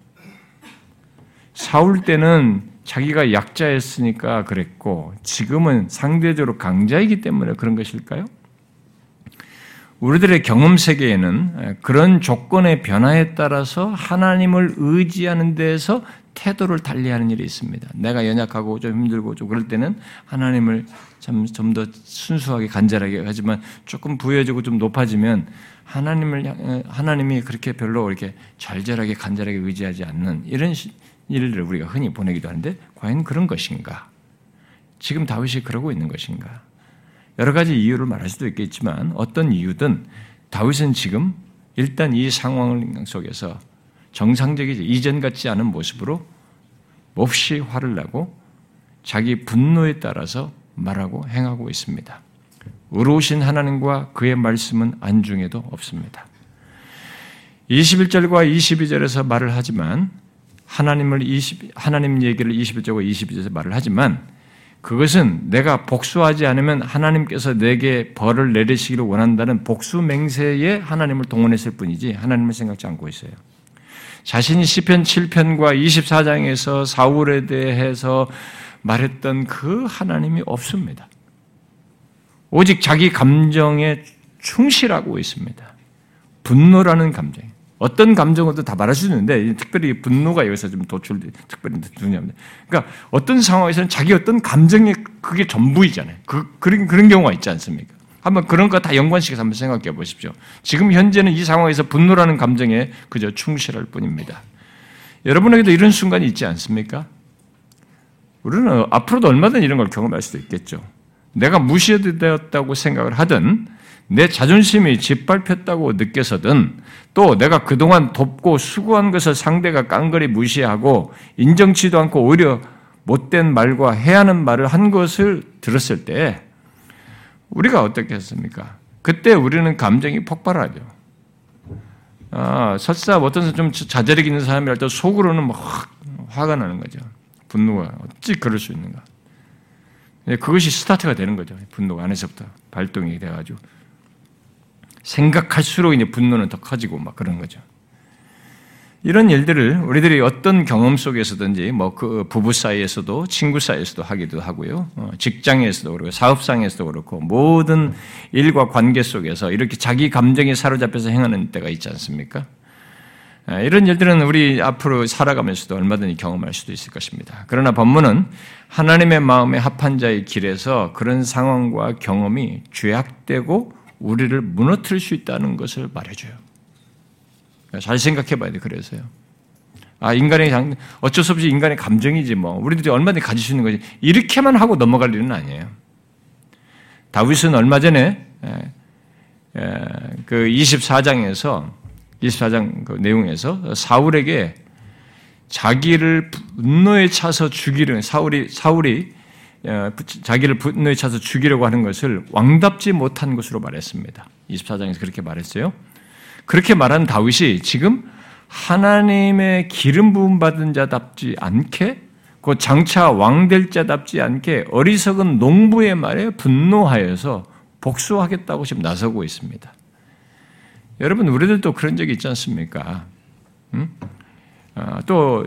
사울 때는 자기가 약자였으니까 그랬고 지금은 상대적으로 강자이기 때문에 그런 것일까요? 우리들의 경험 세계에는 그런 조건의 변화에 따라서 하나님을 의지하는 데에서 태도를 달리하는 일이 있습니다. 내가 연약하고 좀 힘들고 좀 그럴 때는 하나님을 좀더 순수하게 간절하게 하지만 조금 부여지고 좀 높아지면 하나님을 하나님이 그렇게 별로 이렇게 절절하게 간절하게 의지하지 않는 이런 일을 우리가 흔히 보내기도 하는데 과연 그런 것인가? 지금 다윗이 그러고 있는 것인가? 여러 가지 이유를 말할 수도 있겠지만 어떤 이유든 다윗은 지금 일단 이 상황 속에서 정상적이지 이전 같지 않은 모습으로 몹시 화를 내고 자기 분노에 따라서 말하고 행하고 있습니다. 의로우신 하나님과 그의 말씀은 안중에도 없습니다. 21절과 22절에서 말을 하지만 하나님을 20, 하나님 얘기를 21절과 22절에서 말을 하지만 그것은 내가 복수하지 않으면 하나님께서 내게 벌을 내리시기를 원한다는 복수 맹세에 하나님을 동원했을 뿐이지 하나님을 생각지 않고 있어요. 자신이 시편 7편과 24장에서 사울에 대해서 말했던 그 하나님이 없습니다. 오직 자기 감정에 충실하고 있습니다. 분노라는 감정. 어떤 감정으로도 다 말할 수 있는데 특별히 분노가 여기서 좀 도출 특별히 중요합니다. 그러니까 어떤 상황에서는 자기 어떤 감정이 그게 전부이잖아요. 그 그런 그런 경우가 있지 않습니까? 한번 그런 거 다 연관시켜서 한번 생각해 보십시오. 지금 현재는 이 상황에서 분노라는 감정에 그저 충실할 뿐입니다. 여러분에게도 이런 순간이 있지 않습니까? 우리는 앞으로도 얼마든 이런 걸 경험할 수도 있겠죠. 내가 무시되었다고 생각을 하든 내 자존심이 짓밟혔다고 느껴서든 또 내가 그동안 돕고 수고한 것을 상대가 깡그리 무시하고 인정치도 않고 오히려 못된 말과 해하는 말을 한 것을 들었을 때 우리가 어떻게 했습니까? 그때 우리는 감정이 폭발하죠. 아, 설사 어떤 좀 자제력 있는 사람이 할때 속으로는 막 화가 나는 거죠. 분노가 어찌 그럴 수 있는가? 그것이 스타트가 되는 거죠. 분노가 안에서부터 발동이 돼가지고 생각할수록 이제 분노는 더 커지고 막 그런 거죠. 이런 일들을 우리들이 어떤 경험 속에서든지 뭐 그 부부 사이에서도 친구 사이에서도 하기도 하고요. 어, 직장에서도 그렇고 사업상에서도 그렇고 모든 일과 관계 속에서 이렇게 자기 감정에 사로잡혀서 행하는 때가 있지 않습니까? 아, 이런 일들은 우리 앞으로 살아가면서도 얼마든지 경험할 수도 있을 것입니다. 그러나 본문은 하나님의 마음에 합한 자의 길에서 그런 상황과 경험이 죄악되고 우리를 무너뜨릴 수 있다는 것을 말해줘요. 잘 생각해 봐야 돼, 그래서요. 아, 인간의, 어쩔 수 없이 인간의 감정이지 뭐. 우리들이 얼마든지 가질 수 있는 거지. 이렇게만 하고 넘어갈 일은 아니에요. 다윗은 얼마 전에, 그 24장에서, 24장 그 내용에서 사울에게 자기를 분노에 차서 죽이려, 사울이, 사울이 자기를 분노에 차서 죽이려고 하는 것을 왕답지 못한 것으로 말했습니다. 24장에서 그렇게 말했어요. 그렇게 말한 다윗이 지금 하나님의 기름 부음 받은 자답지 않게 그 장차 왕 될 자답지 않게 어리석은 농부의 말에 분노하여서 복수하겠다고 지금 나서고 있습니다. 여러분 우리들도 그런 적이 있지 않습니까? 음? 아, 또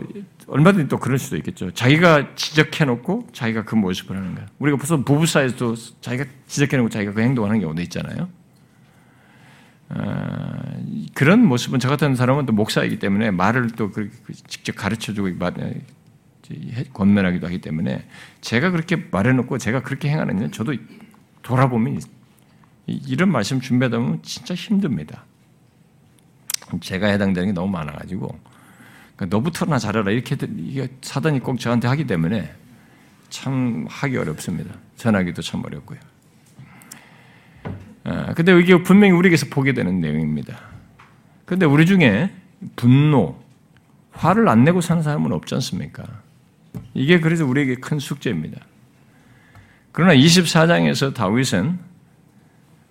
얼마든지 또 그럴 수도 있겠죠. 자기가 지적해놓고 자기가 그 모습을 하는 거야. 우리가 벌써 부부 사이에서도 자기가 지적해놓고 자기가 그 행동하는 경우도 있잖아요. 어, 그런 모습은 저 같은 사람은 또 목사이기 때문에 말을 또 직접 가르쳐주고 권면하기도 하기 때문에 제가 그렇게 말해놓고 제가 그렇게 행하는 저도 돌아보면 이런 말씀 준비하다 보면 진짜 힘듭니다. 제가 해당되는 게 너무 많아가지고 너부터나 잘해라 이렇게 사단이 꼭 저한테 하기 때문에 참 하기 어렵습니다. 전하기도 참 어렵고요. 아, 근데 이게 분명히 우리에게서 보게 되는 내용입니다. 근데 우리 중에 분노, 화를 안 내고 사는 사람은 없지 않습니까? 이게 그래서 우리에게 큰 숙제입니다. 그러나 24장에서 다윗은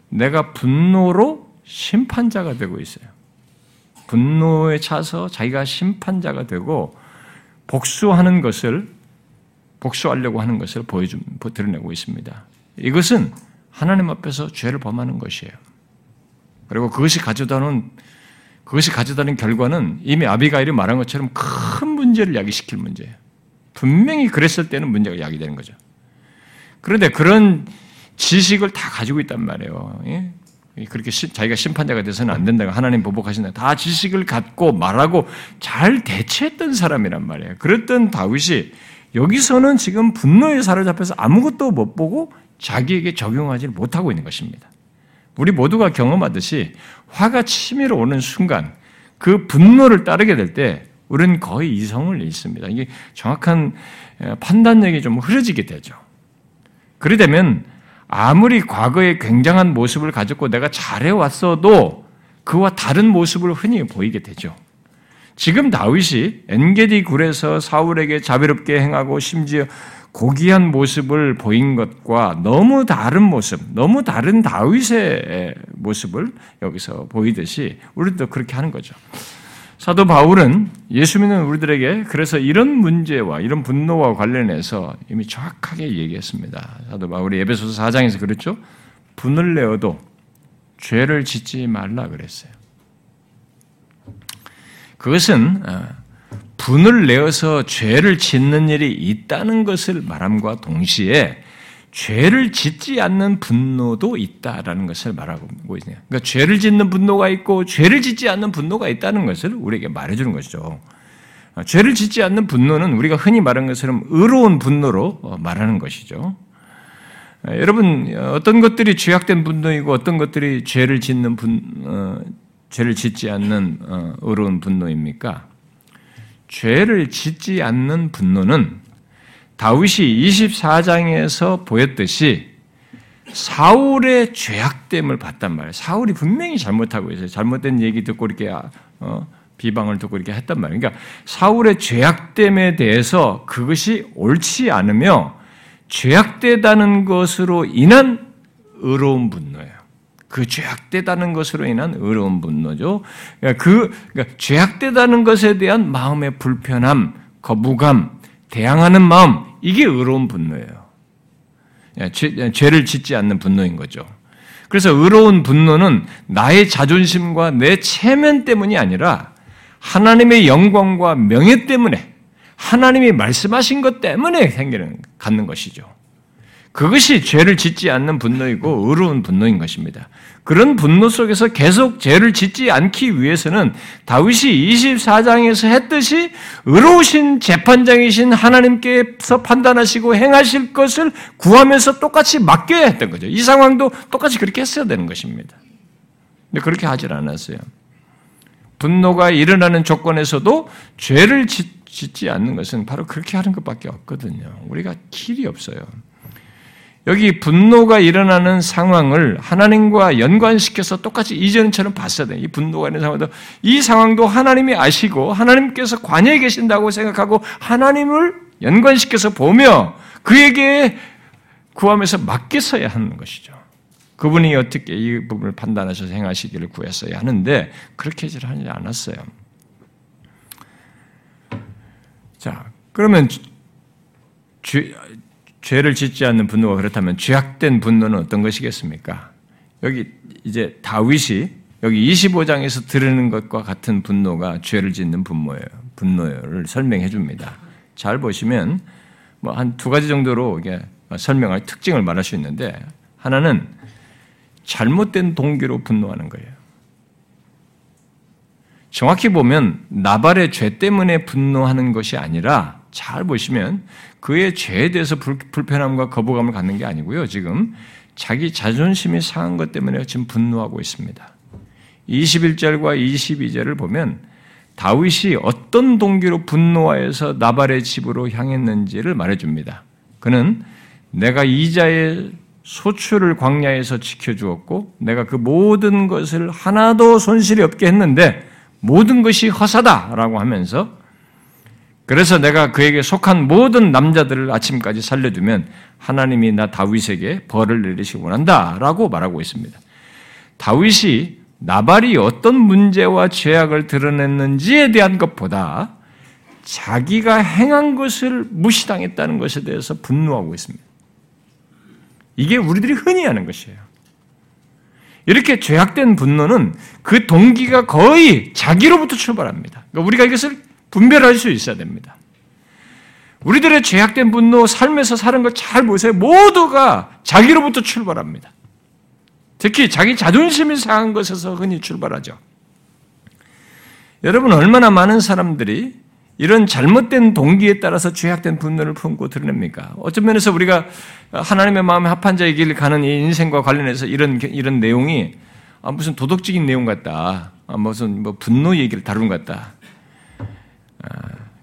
내가 분노로 심판자가 되고 있어요. 분노에 차서 자기가 심판자가 되고 복수하는 것을 복수하려고 하는 것을 보여주 드러내고 있습니다. 이것은 하나님 앞에서 죄를 범하는 것이에요. 그리고 그것이 가져다는 그것이 가져다는 결과는 이미 아비가일이 말한 것처럼 큰 문제를 야기시킬 문제예요. 분명히 그랬을 때는 문제가 야기되는 거죠. 그런데 그런 지식을 다 가지고 있단 말이에요. 예? 그렇게 자기가 심판자가 돼서는 안 된다고 하나님 보복하신다. 다 지식을 갖고 말하고 잘 대처했던 사람이란 말이에요. 그랬던 다윗이 여기서는 지금 분노에 사로잡혀서 아무것도 못 보고 자기에게 적용하지 못하고 있는 것입니다. 우리 모두가 경험하듯이 화가 치밀어 오는 순간 그 분노를 따르게 될 때 우리는 거의 이성을 잃습니다. 이게 정확한 판단력이 좀 흐려지게 되죠. 그러 되면 아무리 과거에 굉장한 모습을 가졌고 내가 잘해왔어도 그와 다른 모습을 흔히 보이게 되죠. 지금 다윗이 엔게디 굴에서 사울에게 자비롭게 행하고 심지어 고귀한 모습을 보인 것과 너무 다른 모습, 너무 다른 다윗의 모습을 여기서 보이듯이 우리도 그렇게 하는 거죠. 사도 바울은 예수 믿는 우리들에게 그래서 이런 문제와 이런 분노와 관련해서 이미 정확하게 얘기했습니다. 사도 바울이 에베소서 4장에서 그랬죠. 분을 내어도 죄를 짓지 말라 그랬어요. 그것은 어, 분을 내어서 죄를 짓는 일이 있다는 것을 말함과 동시에 죄를 짓지 않는 분노도 있다라는 것을 말하고 있네요. 그러니까 죄를 짓는 분노가 있고 죄를 짓지 않는 분노가 있다는 것을 우리에게 말해주는 것이죠. 어, 죄를 짓지 않는 분노는 우리가 흔히 말하는 것처럼 의로운 분노로 어, 말하는 것이죠. 여러분 어떤 것들이 죄악된 분노이고 어떤 것들이 죄를 짓는 분, 어, 죄를 짓지 않는 어, 의로운 분노입니까? 죄를 짓지 않는 분노는 다윗이 24장에서 보였듯이 사울의 죄악됨을 봤단 말이에요. 사울이 분명히 잘못하고 있어요. 잘못된 얘기 듣고 이렇게 어, 비방을 듣고 이렇게 했단 말이에요. 그러니까 사울의 죄악됨에 대해서 그것이 옳지 않으며 죄악되다는 것으로 인한 의로운 분노예요. 그 죄악되다는 것으로 인한 의로운 분노죠. 그러니까 그 그러니까 죄악되다는 것에 대한 마음의 불편함, 거부감, 대항하는 마음 이게 의로운 분노예요. 죄, 죄를 짓지 않는 분노인 거죠. 그래서 의로운 분노는 나의 자존심과 내 체면 때문이 아니라 하나님의 영광과 명예 때문에 하나님이 말씀하신 것 때문에 생기는 갖는 것이죠. 그것이 죄를 짓지 않는 분노이고 의로운 분노인 것입니다. 그런 분노 속에서 계속 죄를 짓지 않기 위해서는 다윗이 24장에서 했듯이 의로우신 재판장이신 하나님께서 판단하시고 행하실 것을 구하면서 똑같이 맡겨야 했던 거죠. 이 상황도 똑같이 그렇게 했어야 되는 것입니다. 근데 그렇게 하질 않았어요. 분노가 일어나는 조건에서도 죄를 짓지 않는 것은 바로 그렇게 하는 것밖에 없거든요. 우리가 길이 없어요. 여기 분노가 일어나는 상황을 하나님과 연관시켜서 똑같이 이전처럼 봤어야 돼. 이 분노가 있는 상황도 이 상황도 하나님이 아시고 하나님께서 관여해 계신다고 생각하고 하나님을 연관시켜서 보며 그에게 구하면서 맡겼어야 하는 것이죠. 그분이 어떻게 이 부분을 판단하셔서 행하시기를 구했어야 하는데 그렇게 하지 않았어요. 자, 그러면 죄를 짓지 않는 분노가 그렇다면 죄악된 분노는 어떤 것이겠습니까? 여기 이제 다윗이 여기 25장에서 들으는 것과 같은 분노가 죄를 짓는 분노예요. 분노를 설명해 줍니다. 잘 보시면 뭐 한 두 가지 정도로 이게 설명할 특징을 말할 수 있는데 하나는 잘못된 동기로 분노하는 거예요. 정확히 보면 나발의 죄 때문에 분노하는 것이 아니라 잘 보시면 그의 죄에 대해서 불편함과 거부감을 갖는 게 아니고요. 지금 자기 자존심이 상한 것 때문에 지금 분노하고 있습니다. 21절과 22절을 보면 다윗이 어떤 동기로 분노하여서 나발의 집으로 향했는지를 말해줍니다. 그는 내가 이자의 소출을 광야에서 지켜주었고 내가 그 모든 것을 하나도 손실이 없게 했는데 모든 것이 허사다라고 하면서 그래서 내가 그에게 속한 모든 남자들을 아침까지 살려두면 하나님이 나 다윗에게 벌을 내리시기 원한다라고 말하고 있습니다. 다윗이 나발이 어떤 문제와 죄악을 드러냈는지에 대한 것보다 자기가 행한 것을 무시당했다는 것에 대해서 분노하고 있습니다. 이게 우리들이 흔히 하는 것이에요. 이렇게 죄악된 분노는 그 동기가 거의 자기로부터 출발합니다. 그러니까 우리가 이것을 분별할 수 있어야 됩니다. 우리들의 죄악된 분노, 삶에서 사는 걸 잘 보세요. 모두가 자기로부터 출발합니다. 특히 자기 자존심이 상한 것에서 흔히 출발하죠. 여러분, 얼마나 많은 사람들이 이런 잘못된 동기에 따라서 죄악된 분노를 품고 드러냅니까? 어떤 면에서 우리가 하나님의 마음에 합한 자의 길을 가는 이 인생과 관련해서 이런, 이런 내용이 아, 무슨 도덕적인 내용 같다. 아, 무슨 뭐 분노 얘기를 다룬 것 같다.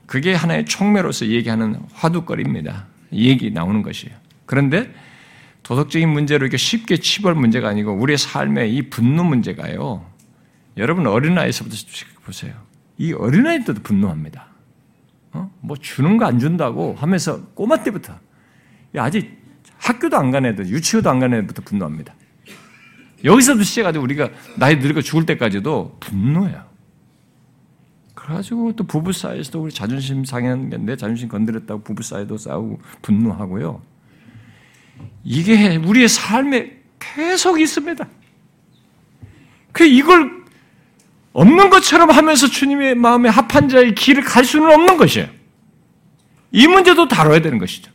아, 그게 하나의 총매로서 얘기하는 화두거리입니다. 얘기 나오는 것이에요. 그런데 도덕적인 문제로 이렇게 쉽게 치부할 문제가 아니고 우리의 삶의 이 분노 문제가요. 여러분 어린아이에서부터 보세요. 이 어린아이 때도 분노합니다. 어? 뭐 주는 거 안 준다고 하면서 꼬마 때부터 아직 학교도 안 간 애들, 유치원도 안 간 애들부터 분노합니다. 여기서도 시작하죠. 우리가 나이 늙어 죽을 때까지도 분노해요. 그래가지고 또 부부 사이에서도 우리 자존심 상한 내 자존심 건드렸다고 부부 사이도 싸우고 분노하고요. 이게 우리의 삶에 계속 있습니다. 그 이걸 없는 것처럼 하면서 주님의 마음에 합한 자의 길을 갈 수는 없는 것이에요. 이 문제도 다뤄야 되는 것이죠.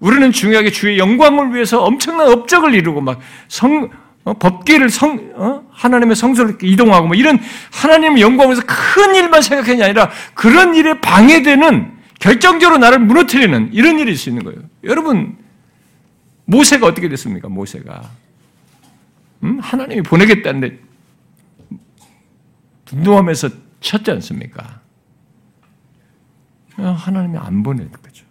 우리는 중요하게 주의 영광을 위해서 엄청난 업적을 이루고 막 성, 어, 법계를 성, 어? 하나님의 성소를 이동하고 뭐 이런 하나님의 영광에서 큰 일만 생각하는 게 아니라 그런 일에 방해되는 결정적으로 나를 무너뜨리는 이런 일이 있는 거예요. 여러분, 모세가 어떻게 됐습니까? 모세가. 음? 하나님이 보내겠다는데 분노하면서 쳤지 않습니까? 하나님이 안 보낼 거죠.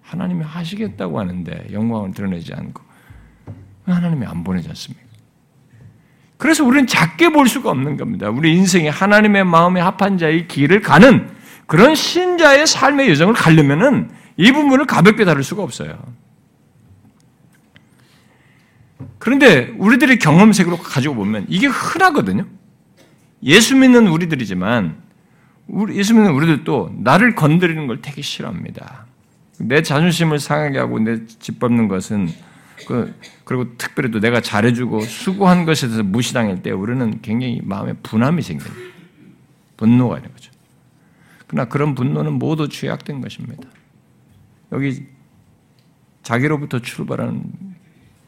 하나님이 하시겠다고 하는데 영광을 드러내지 않고 하나님이 안 보내지 않습니까? 그래서 우리는 작게 볼 수가 없는 겁니다. 우리 인생에 하나님의 마음에 합한 자의 길을 가는 그런 신자의 삶의 여정을 가려면은 이 부분을 가볍게 다룰 수가 없어요. 그런데 우리들의 경험색으로 가지고 보면 이게 흔하거든요. 예수 믿는 우리들이지만 예수 믿는 우리들도 나를 건드리는 걸 되게 싫어합니다. 내 자존심을 상하게 하고 내 짓밟는 것은 그, 그리고 특별히 또 내가 잘해주고 수고한 것에 대해서 무시당할 때 우리는 굉장히 마음에 분함이 생겨요. 분노가 있는 거죠. 그러나 그런 분노는 모두 죄악된 것입니다. 여기 자기로부터 출발하는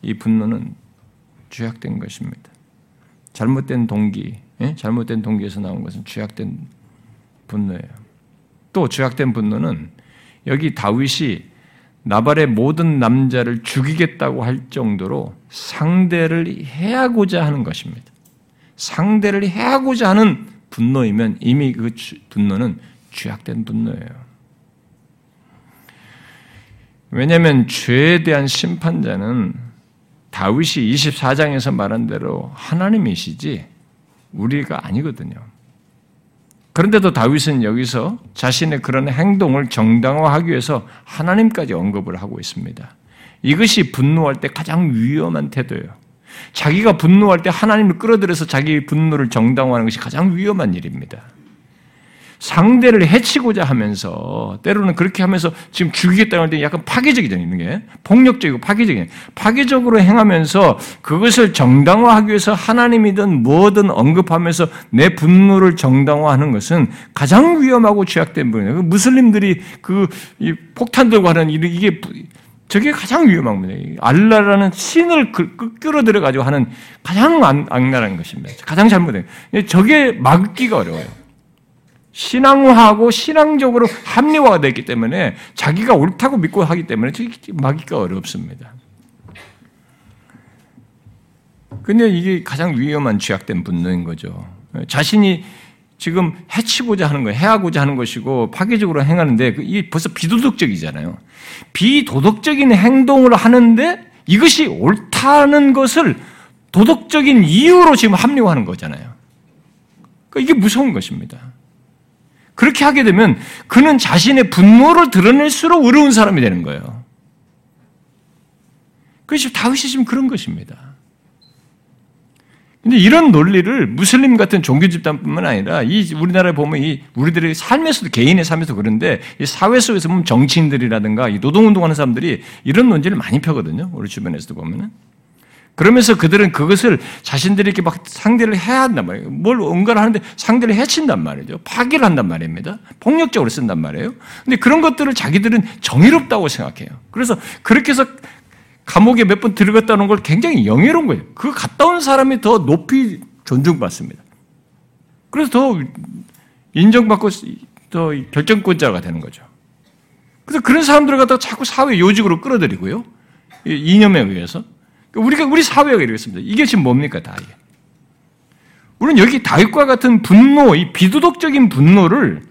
이 분노는 죄악된 것입니다. 잘못된 동기, 예? 잘못된 동기에서 나온 것은 죄악된 분노예요. 또 죄악된 분노는 여기 다윗이 나발의 모든 남자를 죽이겠다고 할 정도로 상대를 해하고자 하는 것입니다. 상대를 해하고자 하는 분노이면 이미 그 분노는 죄악된 분노예요. 왜냐하면 죄에 대한 심판자는 다윗이 24장에서 말한 대로 하나님이시지 우리가 아니거든요. 그런데도 다윗은 여기서 자신의 그런 행동을 정당화하기 위해서 하나님까지 언급을 하고 있습니다. 이것이 분노할 때 가장 위험한 태도예요. 자기가 분노할 때 하나님을 끌어들여서 자기 분노를 정당화하는 것이 가장 위험한 일입니다. 상대를 해치고자 하면서 때로는 그렇게 하면서 지금 죽이겠다고 할 때 약간 파괴적이잖아요. 게 폭력적이고 파괴적이에요. 파괴적으로 행하면서 그것을 정당화하기 위해서 하나님이든 뭐든 언급하면서 내 분노를 정당화하는 것은 가장 위험하고 죄악된 분이에요. 그 무슬림들이 그 폭탄 들고 하는 이게 저게 가장 위험한 겁니다. 알라라는 신을 끌어들여 가지고 하는 가장 악랄한 것입니다. 가장 잘못된. 저게 막기가 어려워요. 신앙화하고 신앙적으로 합리화가 됐기 때문에 자기가 옳다고 믿고 하기 때문에 막기가 어렵습니다. 근데 이게 가장 위험한 죄악된 분노인 거죠. 자신이 지금 해치고자 하는 거예요. 해하고자 하는 것이고 파괴적으로 행하는데 그 이게 벌써 비도덕적이잖아요. 비도덕적인 행동을 하는데 이것이 옳다는 것을 도덕적인 이유로 지금 합리화하는 거잖아요. 그러니까 이게 무서운 것입니다. 그렇게 하게 되면 그는 자신의 분노를 드러낼수록 어려운 사람이 되는 거예요. 그것이 다윗이 지금 그런 것입니다. 근데 이런 논리를 무슬림 같은 종교 집단뿐만 아니라 이 우리나라에 보면 이 우리들의 삶에서도 개인의 삶에서 그런데 이 사회 속에서 보면 정치인들이라든가 이 노동운동하는 사람들이 이런 논지를 많이 펴거든요. 우리 주변에서도 보면은. 그러면서 그들은 그것을 자신들이 이렇게 막 상대를 해야 한단 말이에요. 뭘 뭔가를 하는데 상대를 해친단 말이죠. 파괴를 한단 말입니다. 폭력적으로 쓴단 말이에요. 근데 그런 것들을 자기들은 정의롭다고 생각해요. 그래서 그렇게 해서 감옥에 몇 번 들어갔다 오는 걸 굉장히 영예로운 거예요. 그 갔다 온 사람이 더 높이 존중받습니다. 그래서 더 인정받고 더 결정권자가 되는 거죠. 그래서 그런 사람들을 갖다가 자꾸 사회 요직으로 끌어들이고요. 이념에 의해서. 우리가, 우리 사회가 이러겠습니다. 이게 지금 뭡니까, 다 이게. 우리는 여기 다윗과 같은 분노, 이 비도덕적인 분노를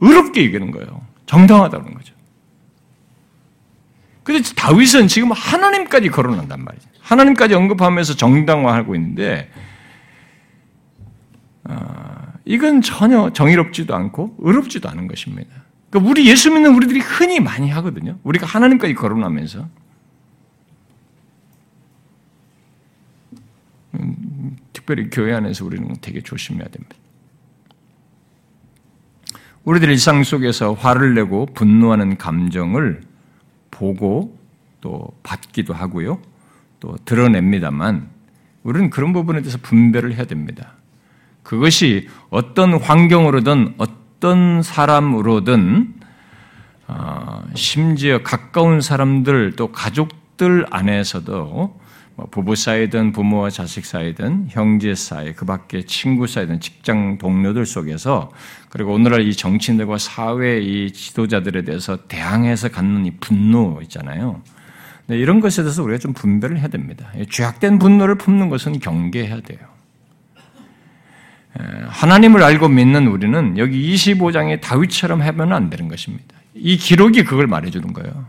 의롭게 이기는 거예요. 정당하다는 거죠. 근데 다윗은 지금 하나님까지 거론한단 말이죠. 하나님까지 언급하면서 정당화하고 있는데, 어, 이건 전혀 정의롭지도 않고 의롭지도 않은 것입니다. 그러니까 우리 예수 믿는 우리들이 흔히 많이 하거든요. 우리가 하나님까지 거론하면서. 특별히 교회 안에서 우리는 되게 조심해야 됩니다. 우리들 일상 속에서 화를 내고 분노하는 감정을 보고 또 받기도 하고요. 또 드러냅니다만 우리는 그런 부분에 대해서 분별을 해야 됩니다. 그것이 어떤 환경으로든 어떤 사람으로든 어, 심지어 가까운 사람들 또 가족들 안에서도 뭐 부부 사이든 부모와 자식 사이든 형제 사이, 그 밖에 친구 사이든 직장 동료들 속에서 그리고 오늘날 이 정치인들과 사회 이 지도자들에 대해서 대항해서 갖는 이 분노 있잖아요. 네, 이런 것에 대해서 우리가 좀 분별을 해야 됩니다. 죄악된 분노를 품는 것은 경계해야 돼요. 하나님을 알고 믿는 우리는 여기 25장의 다윗처럼 하면 안 되는 것입니다. 이 기록이 그걸 말해주는 거예요.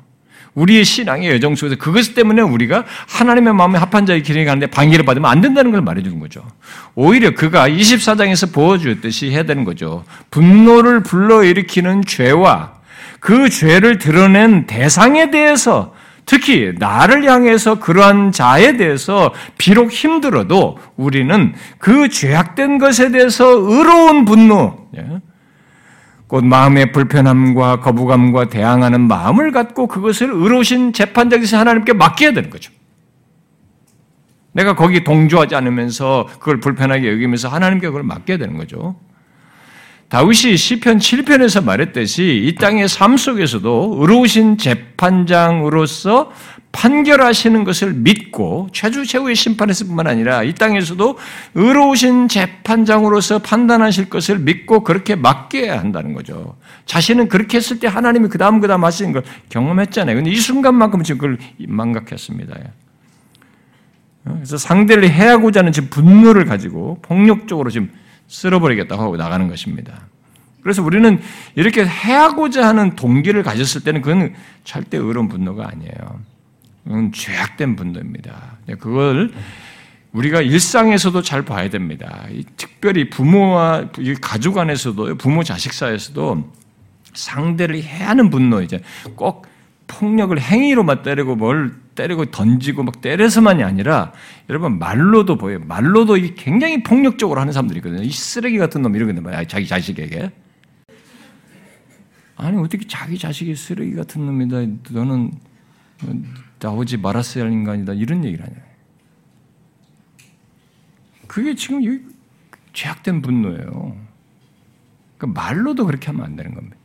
우리의 신앙의 여정 속에서 그것 때문에 우리가 하나님의 마음에 합한 자의 길에 가는데 방해를 받으면 안 된다는 걸 말해주는 거죠. 오히려 그가 24장에서 보여주었듯이 해야 되는 거죠. 분노를 불러일으키는 죄와 그 죄를 드러낸 대상에 대해서 특히 나를 향해서 그러한 자에 대해서 비록 힘들어도 우리는 그 죄악된 것에 대해서 의로운 분노, 예, 곧 마음의 불편함과 거부감과 대항하는 마음을 갖고 그것을 의로우신 재판장에서 하나님께 맡겨야 되는 거죠. 내가 거기 동조하지 않으면서 그걸 불편하게 여기면서 하나님께 그걸 맡겨야 되는 거죠. 다윗이 시편 7편에서 말했듯이 이 땅의 삶 속에서도 의로우신 재판장으로서 판결하시는 것을 믿고 최주 최후의 심판에서 뿐만 아니라 이 땅에서도 의로우신 재판장으로서 판단하실 것을 믿고 그렇게 맡겨야 한다는 거죠. 자신은 그렇게 했을 때 하나님이 그 다음 그 다음 하시는 걸 경험했잖아요. 근데 이 순간만큼 지금 그걸 망각했습니다. 그래서 상대를 해하고자 하는 지금 분노를 가지고 폭력적으로 지금 쓸어버리겠다고 하고 나가는 것입니다. 그래서 우리는 이렇게 해하고자 하는 동기를 가졌을 때는 그건 절대 의로운 분노가 아니에요. 그건 죄악된 분노입니다. 네, 그걸 우리가 일상에서도 잘 봐야 됩니다. 특별히 부모와 가족 안에서도 부모 자식 사이에서도 상대를 해하는 분노 이제 꼭 폭력을 행위로만 때리고 뭘 때리고 던지고 막 때려서만이 아니라 여러분 말로도 보여요. 말로도 굉장히 폭력적으로 하는 사람들이 있거든요. 이 쓰레기 같은 놈 이러거든요. 자기 자식에게. 아니 어떻게 자기 자식이 쓰레기 같은 놈이다. 너는 나오지 말았어야 할 인간이다. 이런 얘기를 하냐. 그게 지금 죄악된 분노예요. 그러니까 말로도 그렇게 하면 안 되는 겁니다.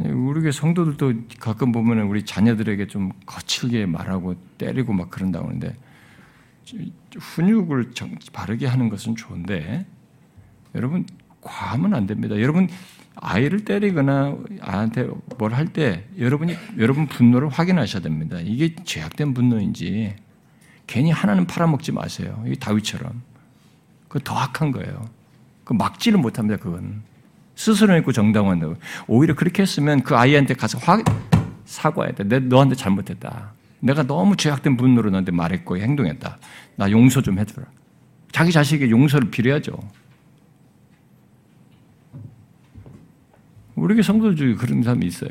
우리 교 성도들도 가끔 보면 우리 자녀들에게 좀 거칠게 말하고 때리고 막 그런다고 하는데 훈육을 바르게 하는 것은 좋은데 여러분 과하면 안 됩니다. 여러분 아이를 때리거나 아한테 뭘 할 때 여러분이 여러분 분노를 확인하셔야 됩니다. 이게 죄악된 분노인지 괜히 하나는 팔아먹지 마세요. 이 다윗처럼 그 더 악한 거예요. 그 막지를 못합니다. 그건 스스로 있고 정당화한다고. 오히려 그렇게 했으면 그 아이한테 가서 화, 사과해야 돼. 내 너한테 잘못했다. 내가 너무 죄악된 분노로 너한테 말했고 행동했다. 나 용서 좀 해줘라. 자기 자식에게 용서를 빌어야죠. 우리 게 성도 중에 그런 사람이 있어요.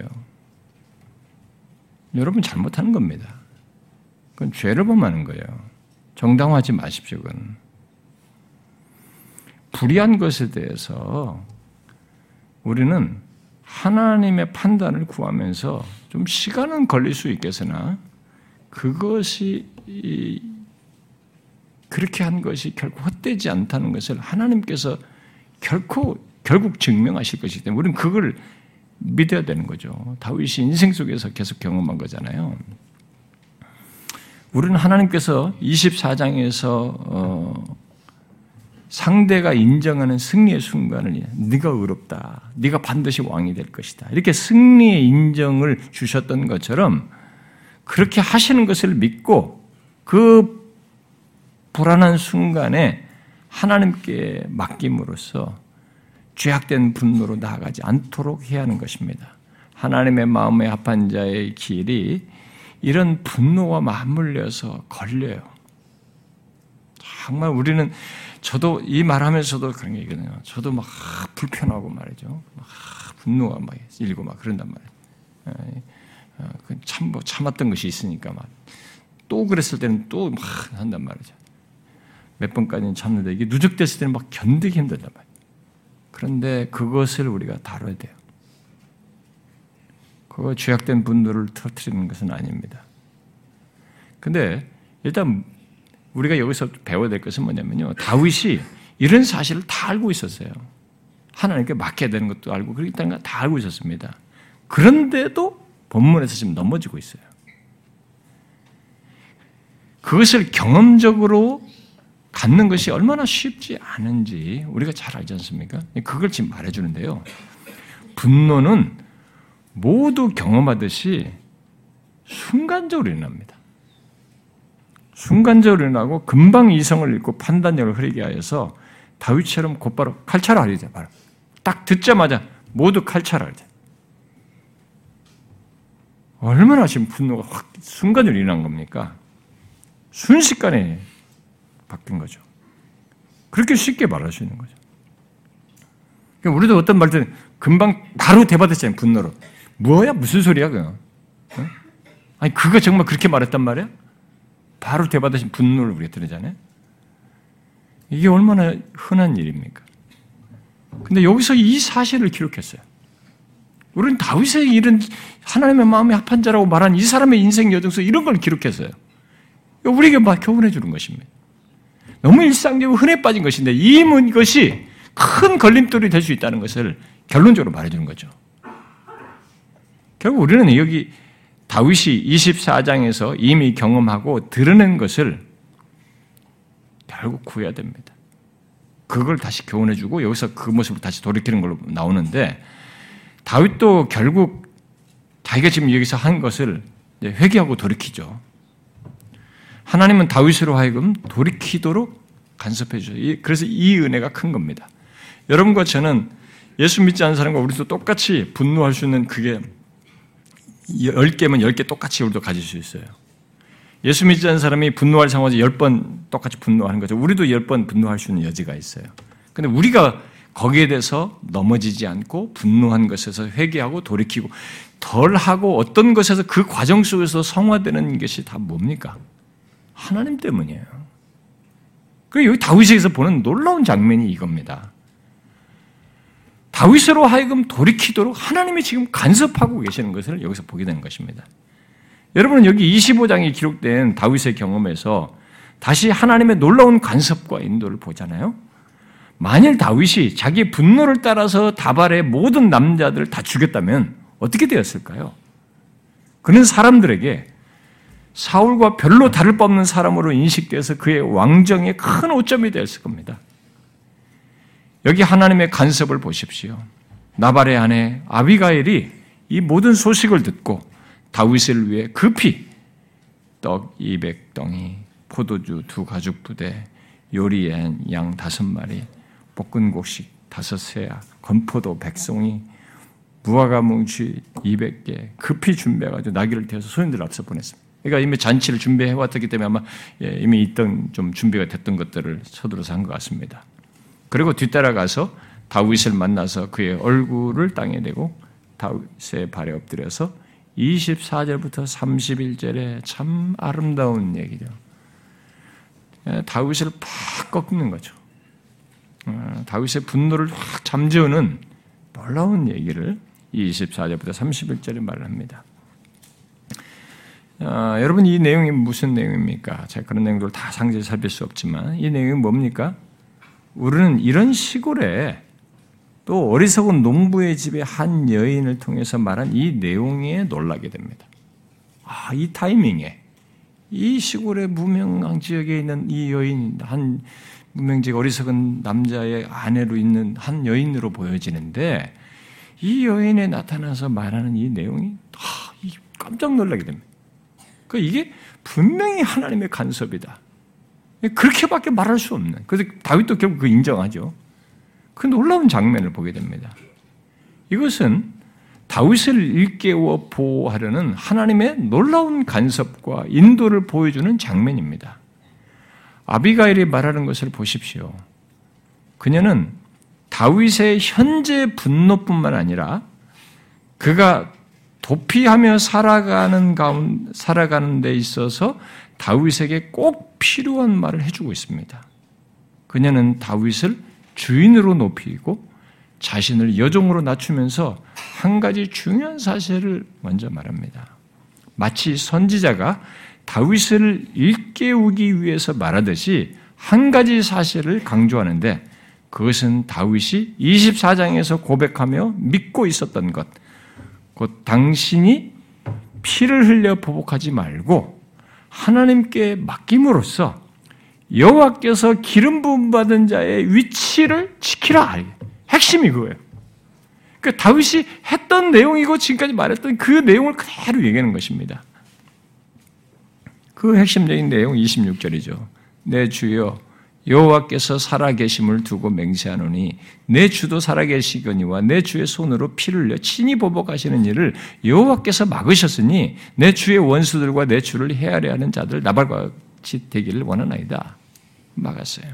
여러분 잘못하는 겁니다. 그건 죄를 범하는 거예요. 정당화하지 마십시오, 그건. 불의한 것에 대해서 우리는 하나님의 판단을 구하면서 좀 시간은 걸릴 수 있겠으나 그것이 그렇게 한 것이 결코 헛되지 않다는 것을 하나님께서 결코 결국 증명하실 것이기 때문에 우리는 그걸 믿어야 되는 거죠. 다윗이 인생 속에서 계속 경험한 거잖아요. 우리는 하나님께서 24장에서 어, 상대가 인정하는 승리의 순간을 네가 의롭다. 네가 반드시 왕이 될 것이다. 이렇게 승리의 인정을 주셨던 것처럼 그렇게 하시는 것을 믿고 그 불안한 순간에 하나님께 맡김으로써 죄악된 분노로 나아가지 않도록 해야 하는 것입니다. 하나님의 마음에 합한 자의 길이 이런 분노와 맞물려서 걸려요. 정말 우리는 저도 이 말하면서도 그런 게 있거든요. 저도 막 불편하고 말이죠. 막 분노가 막 일고 막 그런단 말이에요. 어, 그 참, 뭐 참았던 것이 있으니까 막 또 그랬을 때는 또 막 한단 말이죠. 몇 번까지는 참는데 이게 누적됐을 때는 막 견디기 힘들단 말이에요. 그런데 그것을 우리가 다뤄야 돼요. 그거 죄악된 분노를 터트리는 것은 아닙니다. 근데 일단 우리가 여기서 배워야 될 것은 뭐냐면요. 다윗이 이런 사실을 다 알고 있었어요. 하나님께 맡겨야 되는 것도 알고 그렇다는 다 알고 있었습니다. 그런데도 본문에서 지금 넘어지고 있어요. 그것을 경험적으로 갖는 것이 얼마나 쉽지 않은지 우리가 잘 알지 않습니까? 그걸 지금 말해주는데요. 분노는 모두 경험하듯이 순간적으로 일어납니다. 순간적으로 일어나고 금방 이성을 잃고 판단력을 흐리게 하여서 다윗처럼 곧바로 칼차를 하리자. 바로 딱 듣자마자 모두 칼차를 하 얼마나 지금 분노가 확 순간적으로 일어난 겁니까? 순식간에 바뀐 거죠. 그렇게 쉽게 말할 수 있는 거죠. 그러니까 우리도 어떤 말들 금방 바로 대받았잖아요, 분노로. 뭐야? 무슨 소리야, 그거? 어? 아니, 그거 정말 그렇게 말했단 말이야? 바로 대받으신 분노를 우리가 들으잖아요? 이게 얼마나 흔한 일입니까? 근데 여기서 이 사실을 기록했어요. 우리는 다윗의 일은 하나님의 마음에 합한 자라고 말한 이 사람의 인생 여정서 이런 걸 기록했어요. 우리에게 막 교훈해 주는 것입니다. 너무 일상적으로 흔해 빠진 것인데 이 것이 큰 걸림돌이 될 수 있다는 것을 결론적으로 말해주는 거죠. 결국 우리는 여기 다윗이 24장에서 이미 경험하고 드러낸 것을 결국 구해야 됩니다. 그걸 다시 교훈해주고 여기서 그 모습을 다시 돌이키는 걸로 나오는데 다윗도 결국 자기가 지금 여기서 한 것을 회개하고 돌이키죠. 하나님은 다윗으로 하여금 돌이키도록 간섭해 주셔요. 그래서 이 은혜가 큰 겁니다. 여러분과 저는 예수 믿지 않는 사람과 우리도 똑같이 분노할 수 있는 그게 10개면 10개 똑같이 우리도 가질 수 있어요. 예수 믿지 않는 사람이 분노할 상황에서 10번 똑같이 분노하는 거죠. 우리도 10번 분노할 수 있는 여지가 있어요. 근데 우리가 거기에 대해서 넘어지지 않고 분노한 것에서 회개하고 돌이키고 덜 하고 어떤 것에서 그 과정 속에서 성화되는 것이 다 뭡니까? 하나님 때문이에요. 그 여기 다윗에서 보는 놀라운 장면이 이겁니다. 다윗으로 하여금 돌이키도록 하나님이 지금 간섭하고 계시는 것을 여기서 보게 되는 것입니다. 여러분은 여기 25장에 기록된 다윗의 경험에서 다시 하나님의 놀라운 간섭과 인도를 보잖아요. 만일 다윗이 자기 분노를 따라서 다발의 모든 남자들을 다 죽였다면 어떻게 되었을까요? 그는 사람들에게 사울과 별로 다를 바 없는 사람으로 인식돼서 그의 왕정의 큰 오점이 되었을 겁니다. 여기 하나님의 간섭을 보십시오. 나발의 아내 아비가일이 이 모든 소식을 듣고 다윗을 위해 급히 떡 200덩이, 포도주 두 가죽 부대, 요리엔 양 다섯 마리, 볶은 곡식 다섯 세야, 건포도 백송이, 무화과 뭉치 200개 급히 준비해가지고 나귀를 태워서 소인들 앞서 보냈습니다. 그러니까 이미 잔치를 준비해 왔기 때문에 아마 예, 이미 있던 좀 준비가 됐던 것들을 서두르서 한 것 같습니다. 그리고 뒤따라가서 다윗을 만나서 그의 얼굴을 땅에 대고 다윗의 발에 엎드려서 24절부터 31절에 참 아름다운 얘기죠. 예, 다윗을 팍 꺾는 거죠. 어, 다윗의 분노를 확 잠재우는 놀라운 얘기를 24절부터 31절에 말합니다. 아, 여러분 이 내용이 무슨 내용입니까? 제가 그런 내용들을 다 상세히 살필 수 없지만 이 내용이 뭡니까? 우리는 이런 시골에 또 어리석은 농부의 집에 한 여인을 통해서 말한 이 내용에 놀라게 됩니다. 아, 이 타이밍에 이 시골의 무명강 지역에 있는 이 여인 한 무명직 어리석은 남자의 아내로 있는 한 여인으로 보여지는데 이 여인에 나타나서 말하는 이 내용이 아, 깜짝 놀라게 됩니다. 그 이게 분명히 하나님의 간섭이다. 그렇게밖에 말할 수 없는. 그래서 다윗도 결국 그 인정하죠. 그 놀라운 장면을 보게 됩니다. 이것은 다윗을 일깨워 보호하려는 하나님의 놀라운 간섭과 인도를 보여주는 장면입니다. 아비가일이 말하는 것을 보십시오. 그녀는 다윗의 현재 분노뿐만 아니라 그가 도피하며 살아가는 가운 살아가는 데 있어서 다윗에게 꼭 필요한 말을 해주고 있습니다. 그녀는 다윗을 주인으로 높이고 자신을 여종으로 낮추면서 한 가지 중요한 사실을 먼저 말합니다. 마치 선지자가 다윗을 일깨우기 위해서 말하듯이 한 가지 사실을 강조하는데 그것은 다윗이 24장에서 고백하며 믿고 있었던 것, 곧 당신이 피를 흘려 보복하지 말고 하나님께 맡김으로써 여호와께서 기름 부음 받은 자의 위치를 지키라. 핵심이 그거예요. 그 다윗이 했던 내용이고 지금까지 말했던 그 내용을 그대로 얘기하는 것입니다. 그 핵심적인 내용 26절이죠. 내 주여 여호와께서 살아계심을 두고 맹세하노니 내 주도 살아계시거니와 내 주의 손으로 피를 흘려 친히 보복하시는 일을 여호와께서 막으셨으니 내 주의 원수들과 내 주를 헤아려 하는 자들 나발과 같이 되기를 원하나이다. 막았어요.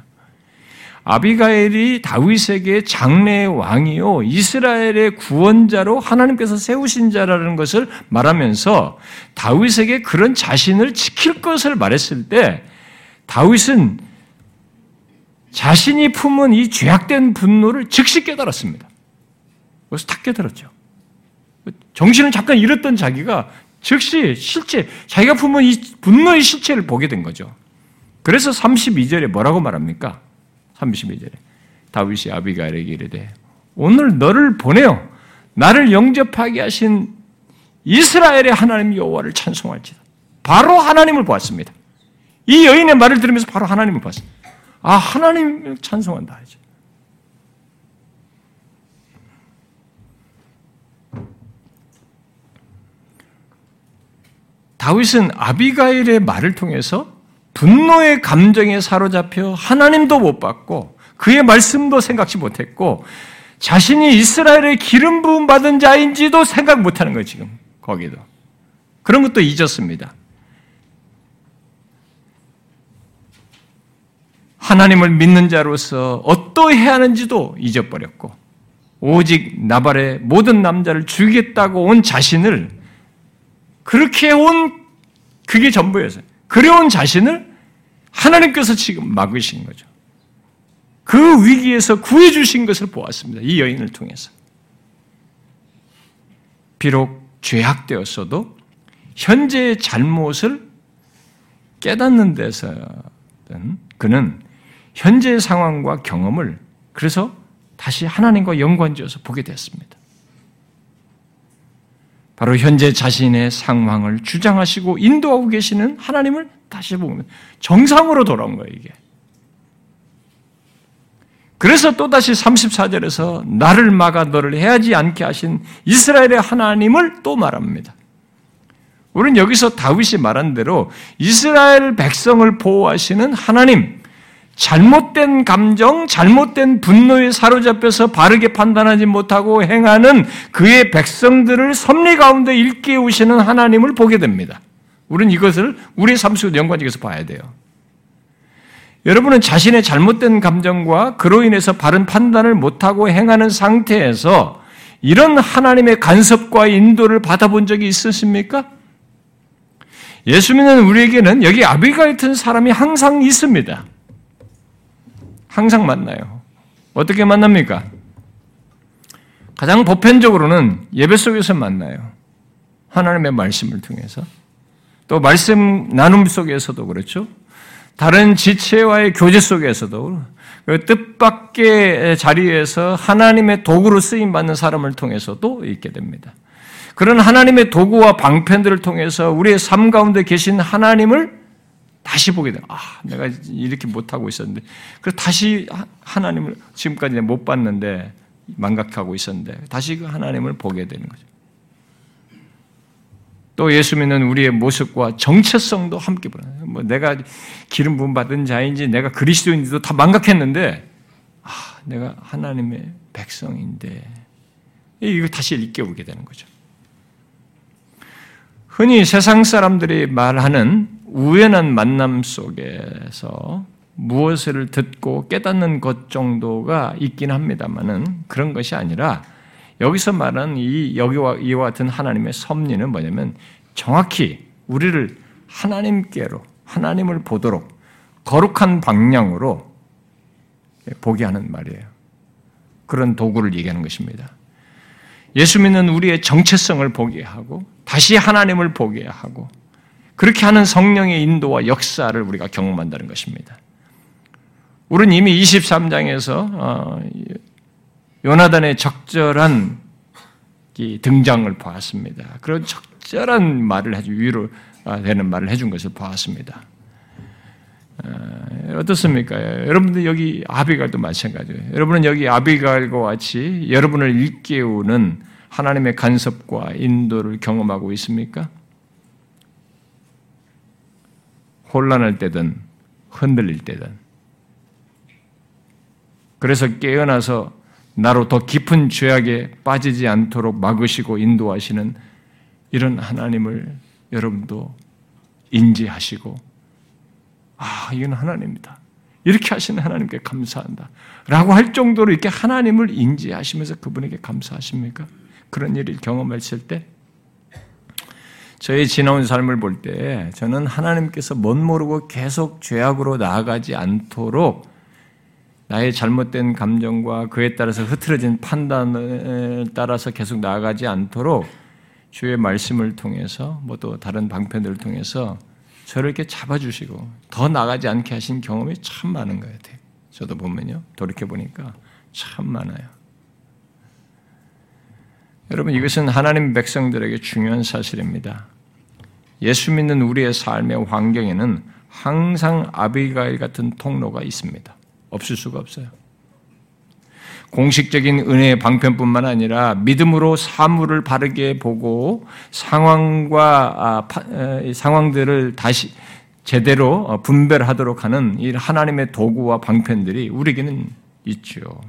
아비가엘이 다윗에게 장래 왕이요 이스라엘의 구원자로 하나님께서 세우신 자라는 것을 말하면서 다윗에게 그런 자신을 지킬 것을 말했을 때 다윗은 자신이 품은 이 죄악된 분노를 즉시 깨달았습니다. 그래서 탁 깨달았죠. 정신을 잠깐 잃었던 자기가 즉시 실체, 자기가 품은 이 분노의 실체를 보게 된 거죠. 그래서 32절에 뭐라고 말합니까? 32절에. 다윗이 아비가에게 이르되 오늘 너를 보내어 나를 영접하게 하신 이스라엘의 하나님 여호와를 찬송할지다. 바로 하나님을 보았습니다. 이 여인의 말을 들으면서 바로 하나님을 보았습니다. 아, 하나님 찬송한다. 이제. 다윗은 아비가일의 말을 통해서 분노의 감정에 사로잡혀 하나님도 못 받고 그의 말씀도 생각지 못했고 자신이 이스라엘의 기름 부음 받은 자인지도 생각 못하는 거예요 지금 거기도 그런 것도 잊었습니다. 하나님을 믿는 자로서 어떠해야 하는지도 잊어버렸고 오직 나발의 모든 남자를 죽이겠다고 온 자신을 그렇게 온 그게 전부였어요. 그래온 자신을 하나님께서 지금 막으신 거죠. 그 위기에서 구해주신 것을 보았습니다. 이 여인을 통해서. 비록 죄악되었어도 현재의 잘못을 깨닫는 데서는 그는 현재의 상황과 경험을 그래서 다시 하나님과 연관지어서 보게 되었습니다. 바로 현재 자신의 상황을 주장하시고 인도하고 계시는 하나님을 다시 보면 정상으로 돌아온 거예요, 이게. 그래서 또다시 34절에서 나를 막아 너를 해하지 않게 하신 이스라엘의 하나님을 또 말합니다. 우리는 여기서 다윗이 말한 대로 이스라엘 백성을 보호하시는 하나님, 잘못된 감정, 잘못된 분노에 사로잡혀서 바르게 판단하지 못하고 행하는 그의 백성들을 섭리 가운데 일깨우시는 하나님을 보게 됩니다. 우리는 이것을 우리 삶 속에 연관지어서 봐야 돼요. 여러분은 자신의 잘못된 감정과 그로 인해서 바른 판단을 못하고 행하는 상태에서 이런 하나님의 간섭과 인도를 받아본 적이 있으십니까? 예수 믿는 우리에게는 여기 아비가 같은 사람이 항상 있습니다. 항상 만나요. 어떻게 만납니까? 가장 보편적으로는 예배 속에서 만나요. 하나님의 말씀을 통해서. 또 말씀 나눔 속에서도 그렇죠. 다른 지체와의 교제 속에서도 그 뜻밖의 자리에서 하나님의 도구로 쓰임 받는 사람을 통해서도 있게 됩니다. 그런 하나님의 도구와 방편들을 통해서 우리의 삶 가운데 계신 하나님을 다시 보게 돼요. 아, 내가 이렇게 못하고 있었는데. 그래서 다시 하나님을 지금까지 못 봤는데, 망각하고 있었는데, 다시 그 하나님을 보게 되는 거죠. 또 예수 믿는 우리의 모습과 정체성도 함께 보는 뭐 내가 기름 부음 받은 자인지 내가 그리스도인지도 다 망각했는데 아, 내가 하나님의 백성인데 이거 다시 일깨우게 되는 거죠. 흔히 세상 사람들이 말하는 우연한 만남 속에서 무엇을 듣고 깨닫는 것 정도가 있긴 합니다만은 그런 것이 아니라 여기서 말하는 이 여기와 이와 같은 하나님의 섭리는 뭐냐면 정확히 우리를 하나님께로 하나님을 보도록 거룩한 방향으로 보게 하는 말이에요. 그런 도구를 얘기하는 것입니다. 예수 믿는 우리의 정체성을 보게 하고 다시 하나님을 보게 하고 그렇게 하는 성령의 인도와 역사를 우리가 경험한다는 것입니다. 우리는 이미 23장에서 어, 요나단의 적절한 등장을 보았습니다. 그런 적절한 말을 해주 위로 아, 되는 말을 해준 것을 보았습니다. 어, 어떻습니까? 여러분들 여기 아비갈도 마찬가지예요. 여러분은 여기 아비갈과 같이 여러분을 일깨우는 하나님의 간섭과 인도를 경험하고 있습니까? 혼란할 때든 흔들릴 때든 그래서 깨어나서 나로 더 깊은 죄악에 빠지지 않도록 막으시고 인도하시는 이런 하나님을 여러분도 인지하시고 아 이건 하나님이다. 이렇게 하시는 하나님께 감사한다. 라고 할 정도로 이렇게 하나님을 인지하시면서 그분에게 감사하십니까? 그런 일을 경험했을 때 저의 지나온 삶을 볼 때 저는 하나님께서 못 모르고 계속 죄악으로 나아가지 않도록 나의 잘못된 감정과 그에 따라서 흐트러진 판단을 따라서 계속 나아가지 않도록 주의 말씀을 통해서 뭐 또 다른 방편들을 통해서 저를 이렇게 잡아주시고 더 나가지 않게 하신 경험이 참 많은 것 같아요. 저도 보면요. 돌이켜 보니까 참 많아요. 여러분 이것은 하나님 백성들에게 중요한 사실입니다. 예수 믿는 우리의 삶의 환경에는 항상 아비가일 같은 통로가 있습니다. 없을 수가 없어요. 공식적인 은혜의 방편뿐만 아니라 믿음으로 사물을 바르게 보고 상황과 아, 상황들을 다시 제대로 어, 분별하도록 하는 이 하나님의 도구와 방편들이 우리에게는 있죠.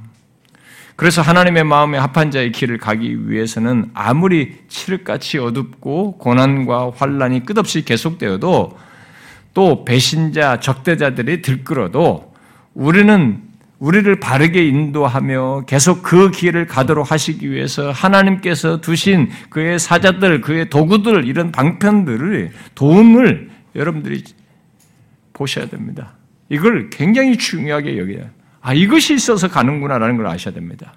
그래서 하나님의 마음에 합한 자의 길을 가기 위해서는 아무리 칠흑같이 어둡고 고난과 환란이 끝없이 계속되어도 또 배신자, 적대자들이 들끓어도 우리는 우리를 바르게 인도하며 계속 그 길을 가도록 하시기 위해서 하나님께서 두신 그의 사자들, 그의 도구들, 이런 방편들을, 도움을 여러분들이 보셔야 됩니다. 이걸 굉장히 중요하게 여겨야 아, 이것이 있어서 가는구나라는 걸 아셔야 됩니다.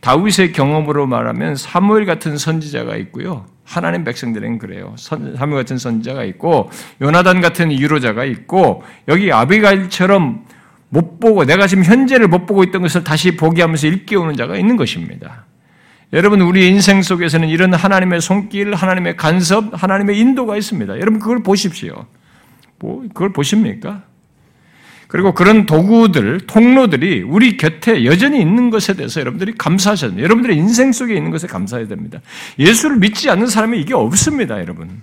다윗의 경험으로 말하면 사무엘 같은 선지자가 있고요. 하나님 백성들은 그래요. 사무엘 같은 선지자가 있고 요나단 같은 유로자가 있고 여기 아비가일처럼 못 보고 내가 지금 현재를 못 보고 있던 것을 다시 보게 하면서 일깨우는 자가 있는 것입니다. 여러분 우리 인생 속에서는 이런 하나님의 손길, 하나님의 간섭, 하나님의 인도가 있습니다. 여러분 그걸 보십시오. 뭐 그걸 보십니까? 그리고 그런 도구들, 통로들이 우리 곁에 여전히 있는 것에 대해서 여러분들이 감사하셔야 됩니다. 여러분들의 인생 속에 있는 것에 감사해야 됩니다. 예수를 믿지 않는 사람이 이게 없습니다, 여러분.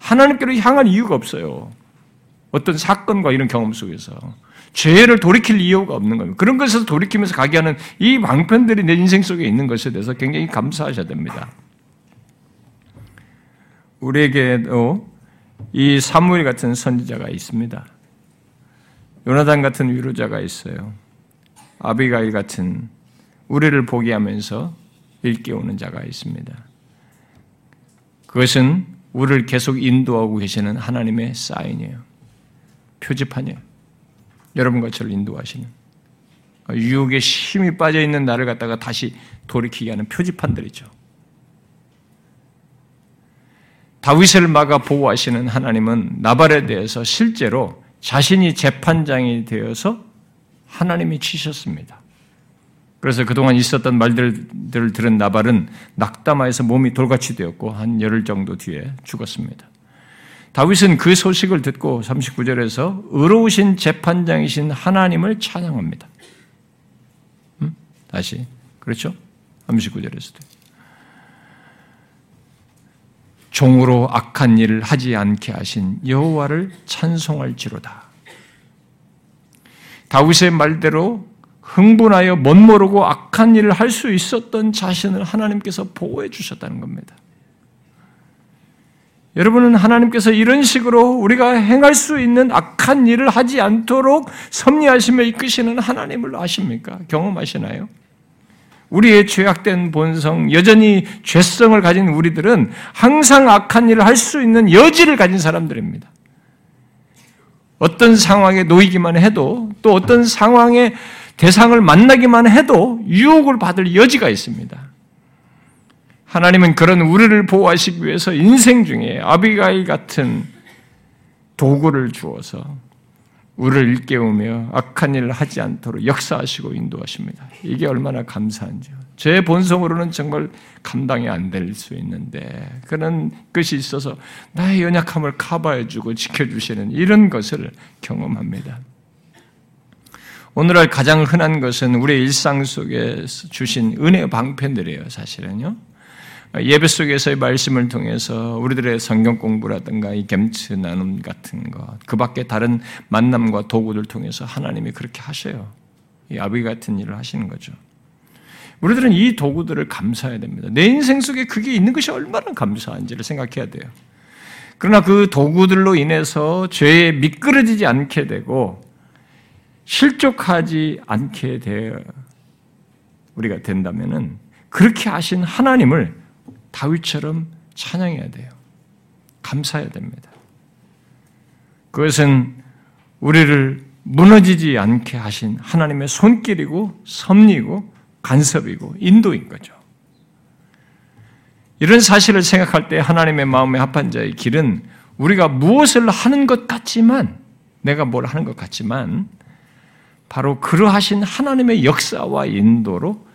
하나님께로 향한 이유가 없어요. 어떤 사건과 이런 경험 속에서. 죄를 돌이킬 이유가 없는 겁니다. 그런 것에서 돌이키면서 가게 하는 이 방편들이 내 인생 속에 있는 것에 대해서 굉장히 감사하셔야 됩니다. 우리에게도 이 사무엘 같은 선지자가 있습니다. 요나단 같은 위로자가 있어요. 아비가일 같은 우리를 보게 하면서 일깨우는 자가 있습니다. 그것은 우리를 계속 인도하고 계시는 하나님의 사인이에요. 표지판이에요. 여러분과 저를 인도하시는. 유혹에 힘이 빠져 있는 나를 갖다가 다시 돌이키게 하는 표지판들이죠. 다윗을 막아 보호하시는 하나님은 나발에 대해서 실제로 자신이 재판장이 되어서 하나님이 치셨습니다. 그래서 그동안 있었던 말들을 들은 나발은 낙담하에서 몸이 돌같이 되었고 한 열흘 정도 뒤에 죽었습니다. 다윗은 그 소식을 듣고 39절에서 의로우신 재판장이신 하나님을 찬양합니다. 음? 다시 그렇죠? 39절에서도 종으로 악한 일을 하지 않게 하신 여호와를 찬송할지로다. 다윗의 말대로 흥분하여 못 모르고 악한 일을 할 수 있었던 자신을 하나님께서 보호해 주셨다는 겁니다. 여러분은 하나님께서 이런 식으로 우리가 행할 수 있는 악한 일을 하지 않도록 섭리하시며 이끄시는 하나님을 아십니까? 경험하시나요? 우리의 죄악된 본성, 여전히 죄성을 가진 우리들은 항상 악한 일을 할 수 있는 여지를 가진 사람들입니다. 어떤 상황에 놓이기만 해도 또 어떤 상황에 대상을 만나기만 해도 유혹을 받을 여지가 있습니다. 하나님은 그런 우리를 보호하시기 위해서 인생 중에 아비가일 같은 도구를 주어서 우리를 일깨우며 악한 일을 하지 않도록 역사하시고 인도하십니다. 이게 얼마나 감사한지요. 제 본성으로는 정말 감당이 안 될 수 있는데 그런 것이 있어서 나의 연약함을 커버해주고 지켜주시는 이런 것을 경험합니다. 오늘날 가장 흔한 것은 우리의 일상 속에 주신 은혜 방편들이에요, 사실은요. 예배 속에서의 말씀을 통해서 우리들의 성경 공부라든가 이 gem츠 나눔 같은 것, 그 밖에 다른 만남과 도구들 통해서 하나님이 그렇게 하셔요. 이 아비 같은 일을 하시는 거죠. 우리들은 이 도구들을 감사해야 됩니다. 내 인생 속에 그게 있는 것이 얼마나 감사한지를 생각해야 돼요. 그러나 그 도구들로 인해서 죄에 미끄러지지 않게 되고 실족하지 않게 되 우리가 된다면은 그렇게 하신 하나님을 다윗처럼 찬양해야 돼요. 감사해야 됩니다. 그것은 우리를 무너지지 않게 하신 하나님의 손길이고 섭리고 간섭이고 인도인 거죠. 이런 사실을 생각할 때 하나님의 마음에 합한 자의 길은 우리가 무엇을 하는 것 같지만 내가 뭘 하는 것 같지만 바로 그러하신 하나님의 역사와 인도로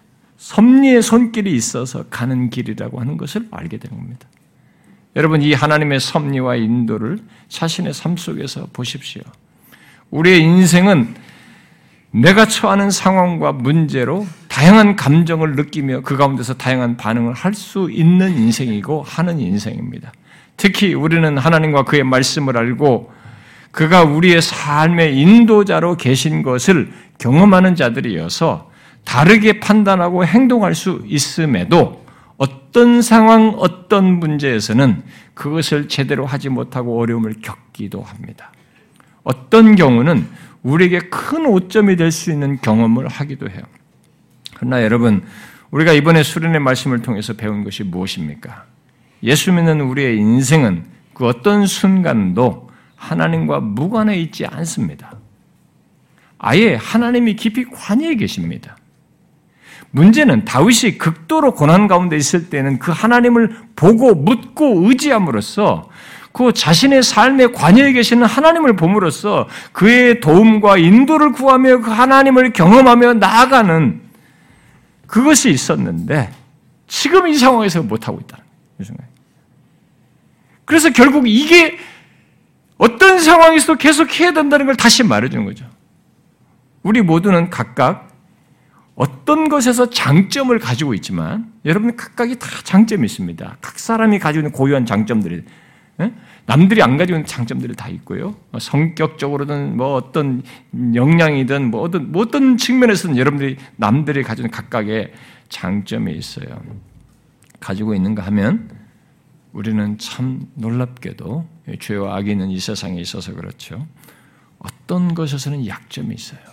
섭리의 손길이 있어서 가는 길이라고 하는 것을 알게 되는 겁니다. 여러분, 이 하나님의 섭리와 인도를 자신의 삶 속에서 보십시오. 우리의 인생은 내가 처하는 상황과 문제로 다양한 감정을 느끼며 그 가운데서 다양한 반응을 할 수 있는 인생이고 하는 인생입니다. 특히 우리는 하나님과 그의 말씀을 알고 그가 우리의 삶의 인도자로 계신 것을 경험하는 자들이어서 다르게 판단하고 행동할 수 있음에도 어떤 상황, 어떤 문제에서는 그것을 제대로 하지 못하고 어려움을 겪기도 합니다. 어떤 경우는 우리에게 큰 오점이 될 수 있는 경험을 하기도 해요. 그러나 여러분, 우리가 이번에 수련의 말씀을 통해서 배운 것이 무엇입니까? 예수 믿는 우리의 인생은 그 어떤 순간도 하나님과 무관해 있지 않습니다. 아예 하나님이 깊이 관여해 계십니다. 문제는 다윗이 극도로 고난 가운데 있을 때는 그 하나님을 보고 묻고 의지함으로써 그 자신의 삶에 관여해 계시는 하나님을 봄으로써 그의 도움과 인도를 구하며 그 하나님을 경험하며 나아가는 그것이 있었는데 지금 이 상황에서 못하고 있다는 거예요. 그래서 결국 이게 어떤 상황에서도 계속 해야 된다는 걸 다시 말해주는 거죠. 우리 모두는 각각 어떤 것에서 장점을 가지고 있지만 여러분 각각이 다 장점이 있습니다. 각 사람이 가지고 있는 고유한 장점들이 예? 남들이 안 가지고 있는 장점들이 다 있고요. 뭐 성격적으로든 뭐 어떤 역량이든 뭐 어떤 뭐 어떤 측면에서는 여러분들이 남들이 가지고 있는 각각의 장점이 있어요. 가지고 있는가 하면 우리는 참 놀랍게도 죄와 악이 있는 이 세상에 있어서 그렇죠. 어떤 것에서는 약점이 있어요.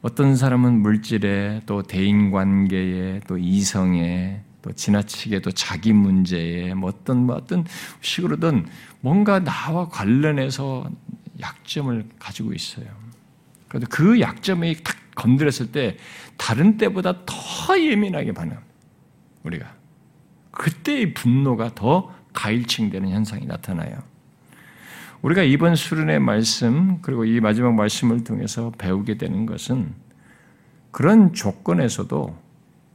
어떤 사람은 물질에 또 대인 관계에 또 이성에 또 지나치게 또 자기 문제에 뭐 어떤 뭐 어떤 식으로든 뭔가 나와 관련해서 약점을 가지고 있어요. 그래도 그 약점이 탁 건드렸을 때 다른 때보다 더 예민하게 반응. 우리가 그때의 분노가 더 가일층되는 현상이 나타나요. 우리가 이번 수련의 말씀 그리고 이 마지막 말씀을 통해서 배우게 되는 것은 그런 조건에서도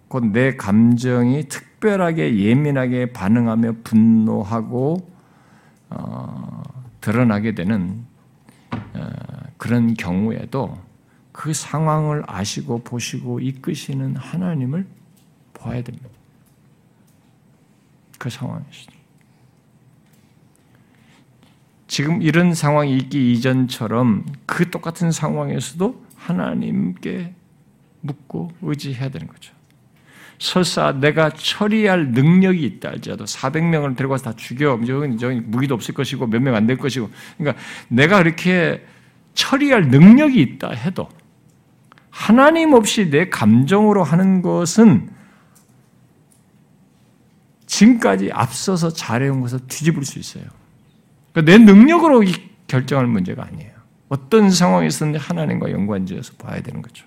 곧 내 감정이 특별하게 예민하게 반응하며 분노하고 어, 드러나게 되는 어, 그런 경우에도 그 상황을 아시고 보시고 이끄시는 하나님을 봐야 됩니다. 그 상황이시죠. 지금 이런 상황이 있기 이전처럼 그 똑같은 상황에서도 하나님께 묻고 의지해야 되는 거죠. 설사 내가 처리할 능력이 있다 할지라도 400명을 데리고 와서 다 죽여. 저기 무기도 없을 것이고 몇 명 안 될 것이고. 그러니까 내가 그렇게 처리할 능력이 있다 해도 하나님 없이 내 감정으로 하는 것은 지금까지 앞서서 잘해온 것을 뒤집을 수 있어요. 그러니까 내 능력으로 결정할 문제가 아니에요. 어떤 상황에서든 하나님과 연관지어서 봐야 되는 거죠.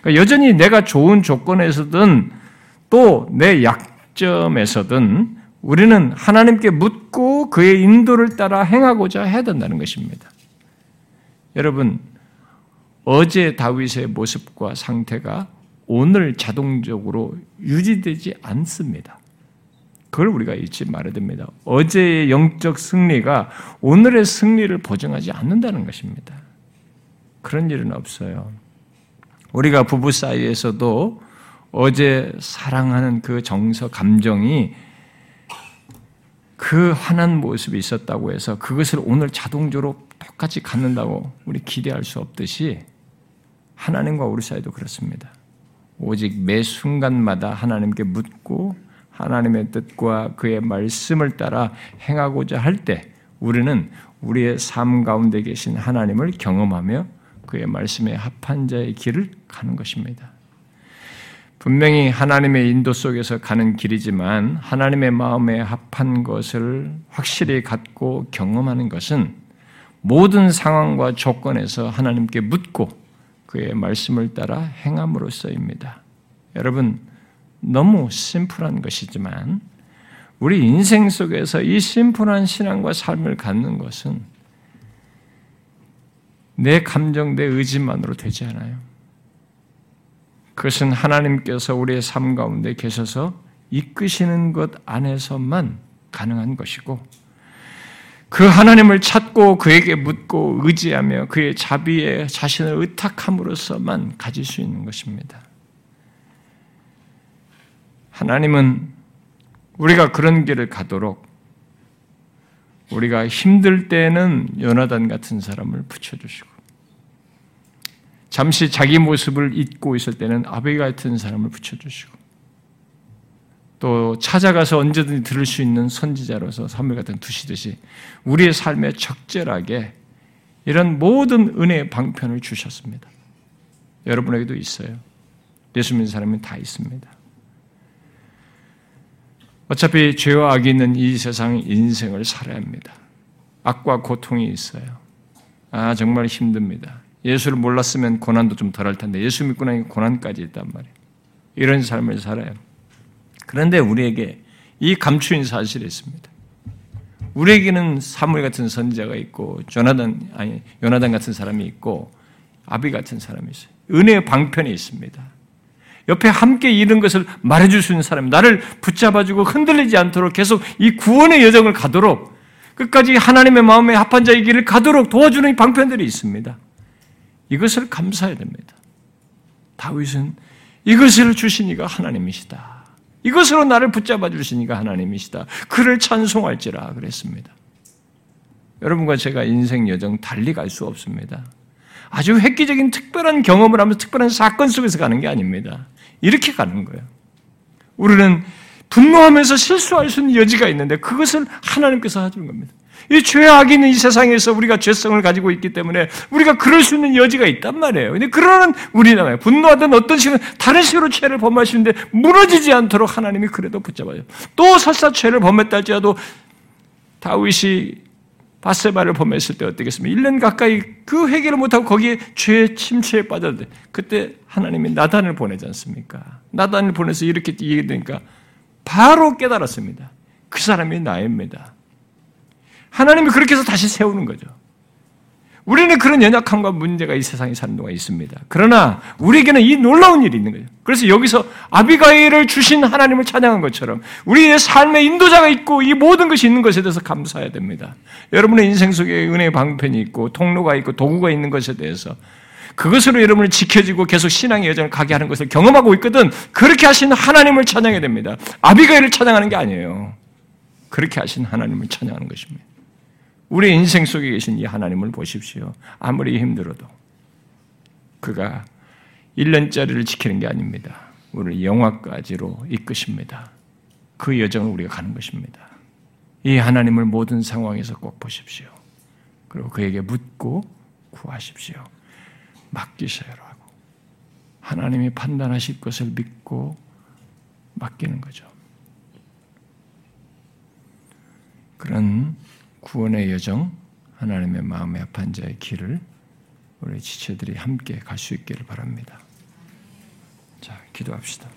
그러니까 여전히 내가 좋은 조건에서든 또 내 약점에서든 우리는 하나님께 묻고 그의 인도를 따라 행하고자 해야 된다는 것입니다. 여러분, 어제 다윗의 모습과 상태가 오늘 자동적으로 유지되지 않습니다. 그걸 우리가 잊지 말아야 됩니다. 어제의 영적 승리가 오늘의 승리를 보증하지 않는다는 것입니다. 그런 일은 없어요. 우리가 부부 사이에서도 어제 사랑하는 그 정서, 감정이 그 환한 모습이 있었다고 해서 그것을 오늘 자동적으로 똑같이 갖는다고 우리 기대할 수 없듯이 하나님과 우리 사이도 그렇습니다. 오직 매 순간마다 하나님께 묻고 하나님의 뜻과 그의 말씀을 따라 행하고자 할 때 우리는 우리의 삶 가운데 계신 하나님을 경험하며 그의 말씀에 합한 자의 길을 가는 것입니다. 분명히 하나님의 인도 속에서 가는 길이지만 하나님의 마음에 합한 것을 확실히 갖고 경험하는 것은 모든 상황과 조건에서 하나님께 묻고 그의 말씀을 따라 행함으로써입니다. 여러분, 너무 심플한 것이지만 우리 인생 속에서 이 심플한 신앙과 삶을 갖는 것은 내 감정, 내 의지만으로 되지 않아요. 그것은 하나님께서 우리의 삶 가운데 계셔서 이끄시는 것 안에서만 가능한 것이고, 그 하나님을 찾고 그에게 묻고 의지하며 그의 자비에 자신을 의탁함으로써만 가질 수 있는 것입니다. 하나님은 우리가 그런 길을 가도록 우리가 힘들 때는 요나단 같은 사람을 붙여주시고 잠시 자기 모습을 잊고 있을 때는 아베 같은 사람을 붙여주시고 또 찾아가서 언제든지 들을 수 있는 선지자로서 선물 같은 두시듯이 우리의 삶에 적절하게 이런 모든 은혜의 방편을 주셨습니다. 여러분에게도 있어요. 예수 믿는 사람은 다 있습니다. 어차피 죄와 악이 있는 이 세상 인생을 살아야 합니다. 악과 고통이 있어요. 아, 정말 힘듭니다. 예수를 몰랐으면 고난도 좀 덜 할 텐데 예수 믿고 나니 고난까지 있단 말이에요. 이런 삶을 살아요. 그런데 우리에게 이 감추인 사실이 있습니다. 우리에게는 사물 같은 선지자가 있고 조나단 아니 요나단 같은 사람이 있고 아비 같은 사람이 있어요. 은혜의 방편이 있습니다. 옆에 함께 이런 것을 말해줄 수 있는 사람, 나를 붙잡아주고 흔들리지 않도록 계속 이 구원의 여정을 가도록 끝까지 하나님의 마음에 합한 자의 길을 가도록 도와주는 방편들이 있습니다. 이것을 감사해야 됩니다. 다윗은 이것을 주시니가 하나님이시다. 이것으로 나를 붙잡아 주시니가 하나님이시다. 그를 찬송할지라 그랬습니다. 여러분과 제가 인생 여정 달리 갈 수 없습니다. 아주 획기적인 특별한 경험을 하면서 특별한 사건 속에서 가는 게 아닙니다. 이렇게 가는 거예요. 우리는 분노하면서 실수할 수 있는 여지가 있는데 그것을 하나님께서 해주는 겁니다. 이 죄악이 있는 이 세상에서 우리가 죄성을 가지고 있기 때문에 우리가 그럴 수 있는 여지가 있단 말이에요. 근데 그러는 우리는 분노하든 어떤 식으로 다른 식으로 죄를 범하시는데 무너지지 않도록 하나님이 그래도 붙잡아요. 또 설사 죄를 범했다 할지라도 다윗이 바세바를 범했을 때 어떻겠습니까? 1년 가까이 그 회개를 못하고 거기에 죄의 침체에 빠졌는데 그때 하나님이 나단을 보내지 않습니까? 나단을 보내서 이렇게 얘기되니까 바로 깨달았습니다. 그 사람이 나입니다. 하나님이 그렇게 해서 다시 세우는 거죠. 우리는 그런 연약함과 문제가 이 세상에 사는 동안 있습니다. 그러나 우리에게는 이 놀라운 일이 있는 거예요. 그래서 여기서 아비가일을 주신 하나님을 찬양한 것처럼 우리의 삶의 인도자가 있고 이 모든 것이 있는 것에 대해서 감사해야 됩니다. 여러분의 인생 속에 은혜의 방편이 있고 통로가 있고 도구가 있는 것에 대해서 그것으로 여러분을 지켜지고 계속 신앙의 여정을 가게 하는 것을 경험하고 있거든 그렇게 하신 하나님을 찬양해야 됩니다. 아비가일을 찬양하는 게 아니에요. 그렇게 하신 하나님을 찬양하는 것입니다. 우리 인생 속에 계신 이 하나님을 보십시오. 아무리 힘들어도 그가 1년짜리를 지키는 게 아닙니다. 우리를 영화까지로 이끄십니다. 그 여정을 우리가 가는 것입니다. 이 하나님을 모든 상황에서 꼭 보십시오. 그리고 그에게 묻고 구하십시오. 맡기셔야 하고 하나님이 판단하실 것을 믿고 맡기는 거죠. 그런 구원의 여정, 하나님의 마음에 합한 자의 길을 우리 지체들이 함께 갈 수 있기를 바랍니다. 자, 기도합시다.